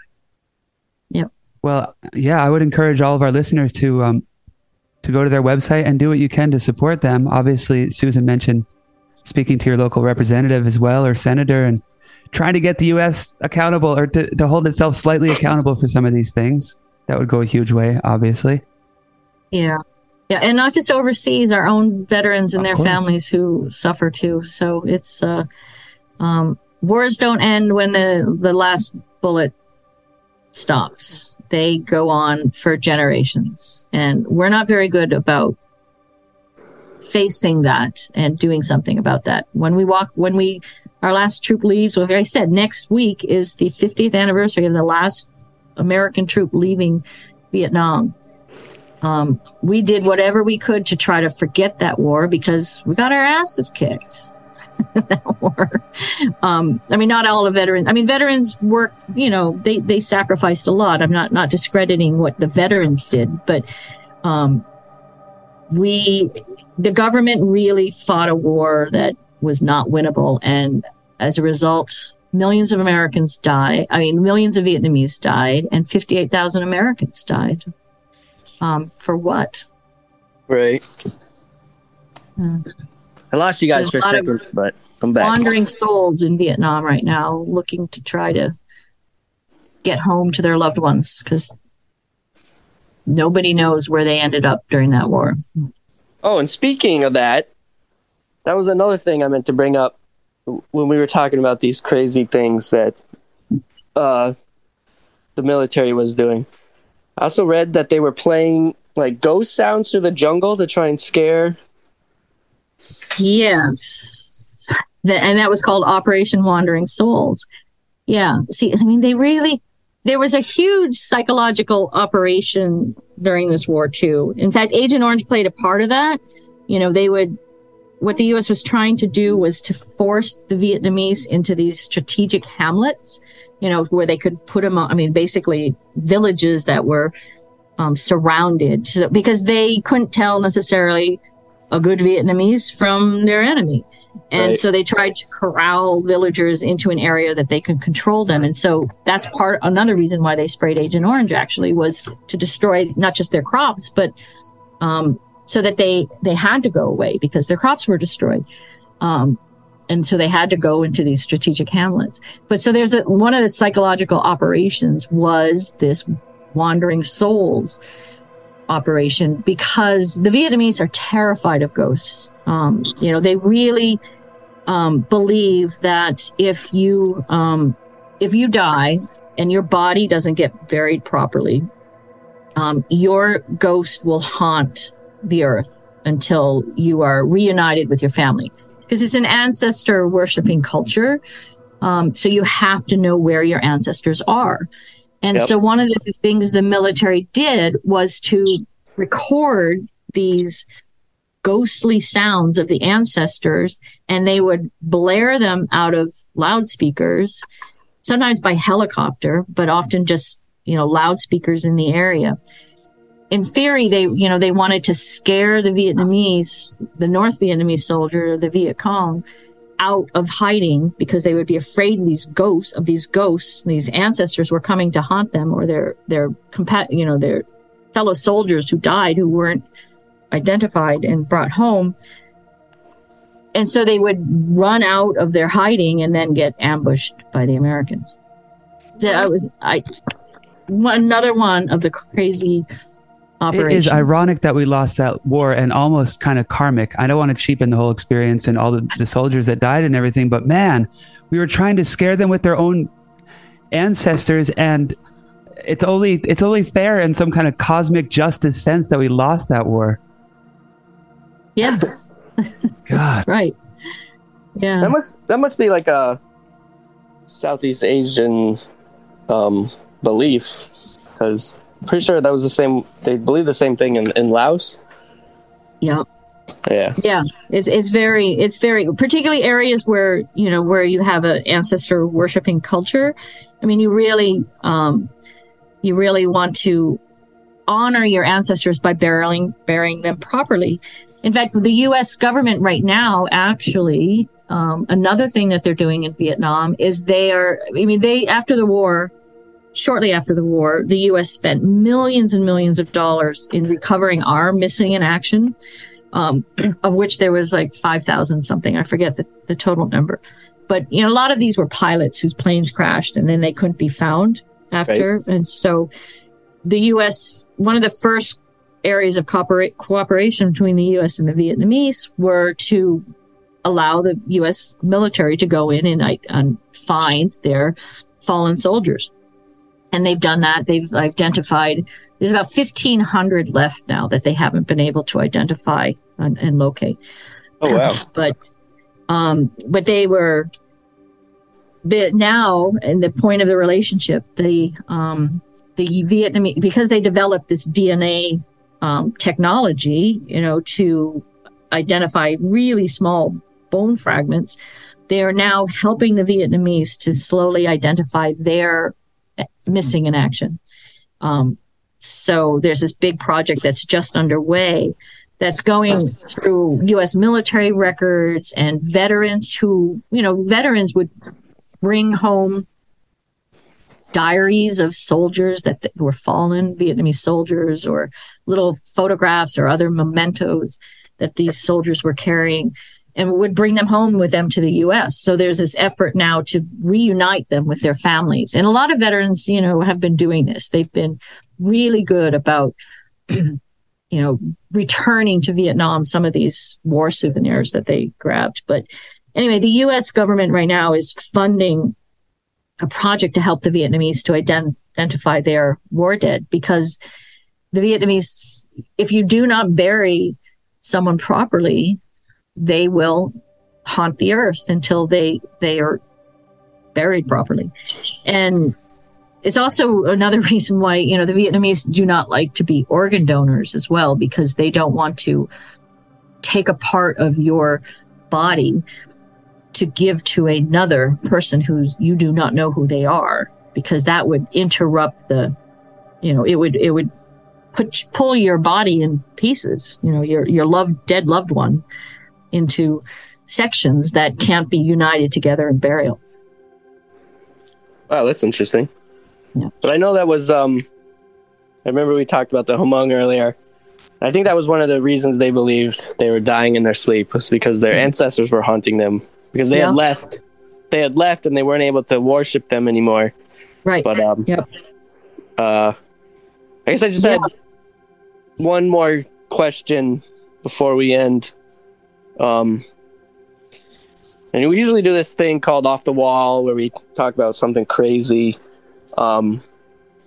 Yep. Well, yeah, I would encourage all of our listeners to um, to go to their website and do what you can to support them. Obviously, Susan mentioned speaking to your local representative as well or senator and trying to get the U.S. accountable or to, to hold itself slightly accountable for some of these things. That would go a huge way, obviously. Yeah. Yeah, and not just overseas, our own veterans and of their course. families who suffer too. So it's uh, um, wars don't end when the the last bullet stops. They go on for generations, and we're not very good about facing that and doing something about that. When we walk, when we our last troop leaves, well, like I said, next week is the 50th anniversary of the last American troop leaving Vietnam. Um, we did whatever we could to try to forget that war because we got our asses kicked. that war. Um, I mean, not all of veterans. I mean, veterans work. You know, they they sacrificed a lot. I'm not not discrediting what the veterans did, but um, we, the government, really fought a war that was not winnable, and as a result, millions of Americans died. I mean, millions of Vietnamese died, and 58,000 Americans died. Um, for what? Right. Hmm. I lost you guys There's for a a lot of second, but I'm back. Wandering souls in Vietnam right now, looking to try to get home to their loved ones because nobody knows where they ended up during that war. Oh, and speaking of that, that was another thing I meant to bring up when we were talking about these crazy things that uh, the military was doing. I also read that they were playing like ghost sounds through the jungle to try and scare. Yes. And that was called Operation Wandering Souls. Yeah. See, I mean, they really, there was a huge psychological operation during this war, too. In fact, Agent Orange played a part of that. You know, they would, what the US was trying to do was to force the Vietnamese into these strategic hamlets, you know, where they could put them I mean, basically villages that were um, surrounded so, because they couldn't tell necessarily a good Vietnamese from their enemy. And Right. so they tried to corral villagers into an area that they could control them. And so that's part, another reason why they sprayed Agent Orange actually was to destroy not just their crops, but, um, so that they, they had to go away because their crops were destroyed. Um, and so they had to go into these strategic hamlets. But so there's a, one of the psychological operations was this wandering souls operation because the Vietnamese are terrified of ghosts. Um, you know, they really um, believe that if you um, if you die and your body doesn't get buried properly, um, your ghost will haunt the earth until you are reunited with your family because it's an ancestor worshiping culture. Um, so you have to know where your ancestors are. And Yep. so one of the things the military did was to record these ghostly sounds of the ancestors and they would blare them out of loudspeakers, sometimes by helicopter, but often just, you know, loudspeakers in the area. In theory, they, you know, they wanted to scare the Vietnamese, the North Vietnamese soldier, the Viet Cong, out of hiding because they would be afraid these ghosts of these ghosts, these ancestors were coming to haunt them or their their compa- you know their fellow soldiers who died who weren't identified and brought home. And so they would run out of their hiding and then get ambushed by the Americans. I was I another one of the crazy It operations. is ironic that we lost that war and almost kind of karmic. I don't want to cheapen the whole experience and all the, the soldiers that died and everything, but man, we were trying to scare them with their own ancestors and it's only it's only fair in some kind of cosmic justice sense that we lost that war. Yeah, God. right. Yeah. That must that must be like a Southeast Asian um, belief, because pretty sure that was the same. They believe the same thing in, in Laos. Yeah. Yeah. Yeah, it's it's very it's very particularly areas where you know where you have an ancestor worshiping culture. I mean, you really um, you really want to honor your ancestors by burying burying them properly. In fact, the U.S. government right now actually um, another thing that they're doing in Vietnam is they are. I mean, they after the war. Shortly after the war, the U.S. spent millions and millions of dollars in recovering our missing in action um, of which there was like 5,000 something. I forget the, the total number. But, you know, a lot of these were pilots whose planes crashed and then they couldn't be found after. And so the U.S., one of the first areas of cooperate, cooperation between the U.S. and the Vietnamese were to allow the U.S. military to go in and, and find their fallen soldiers. And they've done that. They've identified there's about 1,500 left now that they haven't been able to identify and, and locate. Oh wow. But, um, but they were the now and the point of the relationship, the um, the Vietnamese because they developed this DNA um, technology, you know, to identify really small bone fragments. They are now helping the Vietnamese to slowly identify their missing in action. Um, so there's this big project that's just underway that's going through U.S. military records and veterans who, you know, veterans would bring home diaries of soldiers that, that were fallen Vietnamese soldiers or little photographs or other mementos that these soldiers were carrying and would bring them home with them to the US. So there's this effort now to reunite them with their families. And a lot of veterans, you know, have been doing this. They've been really good about you know, returning to Vietnam some of these war souvenirs that they grabbed. But anyway, the US government right now is funding a project to help the Vietnamese to ident- identify their war dead because the Vietnamese, if you do not bury someone properly, they will haunt the earth until they they are buried properly. And it's also another reason why, you know, the Vietnamese do not like to be organ donors as well, because they don't want to take a part of your body to give to another person who you do not know who they are, because that would interrupt the, you know, it would, it would put, pull your body in pieces, you know, your, your loved, dead loved one into sections that can't be united together in burial. Wow, that's interesting. Yeah. But I know that was um I remember we talked about the Hmong earlier. I think that was one of the reasons they believed they were dying in their sleep was because their ancestors were haunting them because they Yeah. had left. They had left and they weren't able to worship them anymore. Right. But um Yep. uh I guess I just Yeah. had one more question before we end. Um and we usually do this thing called off the wall where we talk about something crazy. Um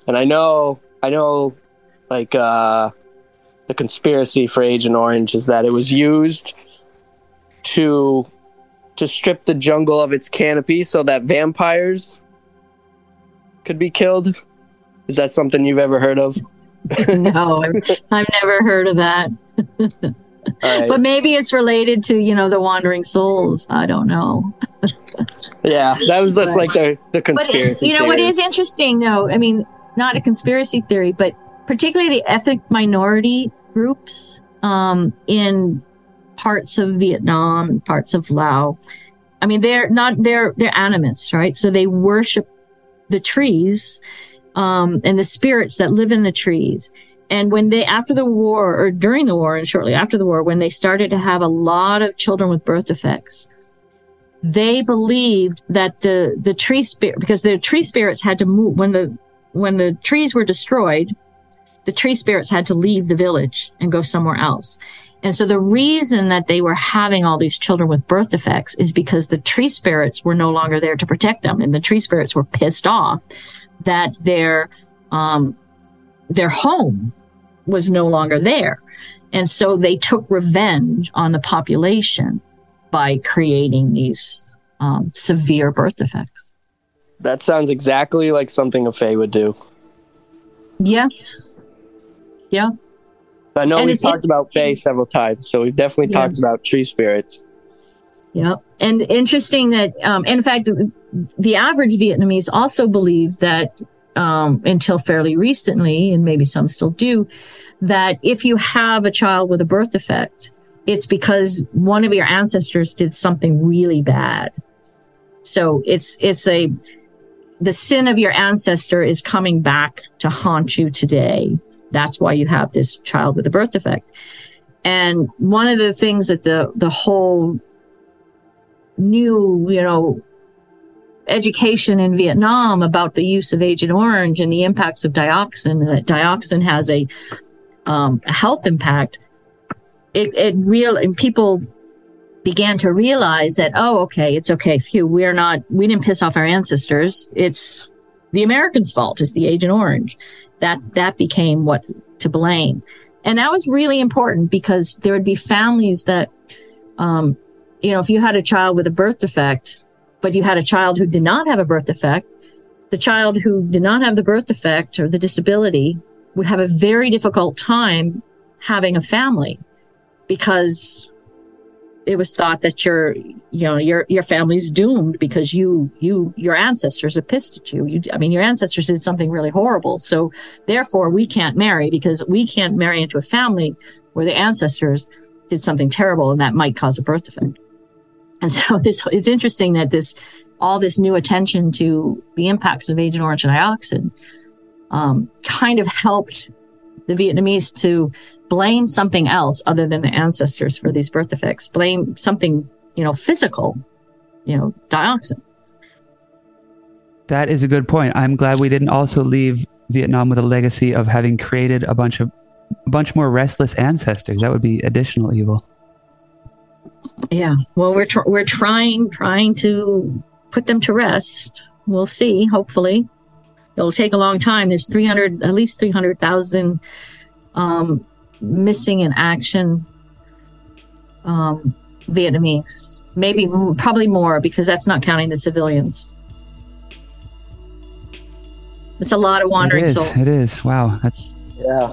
and I know I know like uh the conspiracy for Agent Orange is that it was used to to strip the jungle of its canopy so that vampires could be killed. Is that something you've ever heard of? no, I've, I've never heard of that. Right. But maybe it's related to, you know, the wandering souls. I don't know. yeah, that was just Right. like the the But conspiracy. you know what theory. is interesting though? I mean, not a conspiracy theory, but particularly the ethnic minority groups um, in parts of Vietnam and parts of Laos. I mean, they're not they're they're animists, right? So they worship the trees um, and the spirits that live in the trees. And when they, after the war or during the war and shortly after the war, when they started to have a lot of children with birth defects, they believed that the, the tree spirit, because the tree spirits had to move when the, when the trees were destroyed, the tree spirits had to leave the village and go somewhere else. And so the reason that they were having all these children with birth defects is because the tree spirits were no longer there to protect them. And the tree spirits were pissed off that their, um, their home was no longer there. And so they took revenge on the population by creating these um, severe birth defects. That sounds exactly like something a Fae would do. Yes. Yeah. I know And we've talked about Fae several times, so we've definitely talked about tree spirits. Yep. And interesting that, um, in fact, the average Vietnamese also believed that, um, until fairly recently, and maybe some still do, that if you have a child with a birth defect, it's because one of your ancestors did something really bad. So it's, it's a, the sin of your ancestor is coming back to haunt you today. That's why you have this child with a birth defect. And one of the things that the, the whole new, you know, education in Vietnam about the use of Agent Orange and the impacts of dioxin, that dioxin has a, um, a health impact. It, it real, and people began to realize that, oh, okay, it's okay. Phew, we're not, we didn't piss off our ancestors. It's the Americans' fault. It's the Agent Orange. That, that became what to blame. And that was really important because there would be families that, um, you know, if you had a child with a birth defect, but you had a child who did not have a birth defect, the child who did not have the birth defect or the disability would have a very difficult time having a family because it was thought that your, you know, your, your family's doomed because you, you, your ancestors are pissed at you. You, I mean, your ancestors did something really horrible. So therefore we can't marry because we can't marry into a family where the ancestors did something terrible and that might cause a birth defect. And so this, it's interesting that this, all this new attention to the impacts of Agent Orange dioxin um, kind of helped the Vietnamese to blame something else other than the ancestors for these birth defects, blame something, you know, physical, you know, dioxin. That is a good point. I'm glad we didn't also leave Vietnam with a legacy of having created a bunch of a bunch more restless ancestors. That would be additional evil. Yeah. Well, we're tr- we're trying trying to put them to rest. We'll see. Hopefully, it'll take a long time. There's 300, at least 300,000 um, missing in action um, Vietnamese. Maybe, probably more because that's not counting the civilians. It's a lot of wandering it is, souls. It is. Wow. That's Yeah.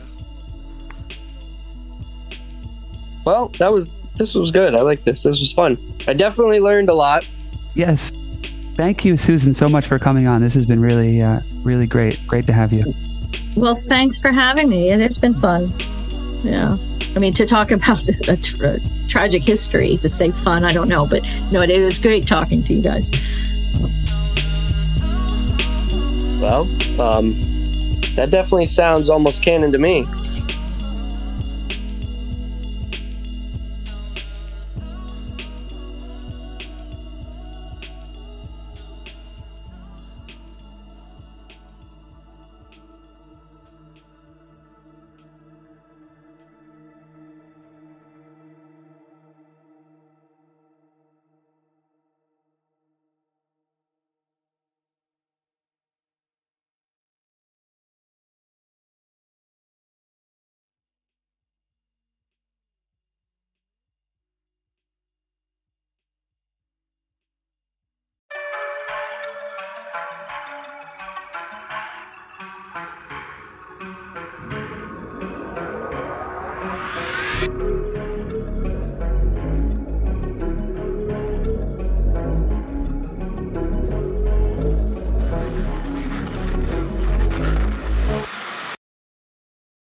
Well, that was this was good. I like this. This was fun. I definitely learned a lot. yes. Thank you, Susan, so much for coming on. This has been really, uh, really great. Great to have you. Well, thanks for having me. It has been fun. Yeah. I mean, to talk about a, tr- a tragic history, to say fun, I don't know. But no, it was great talking to you guys. Well, um, that definitely sounds almost canon to me.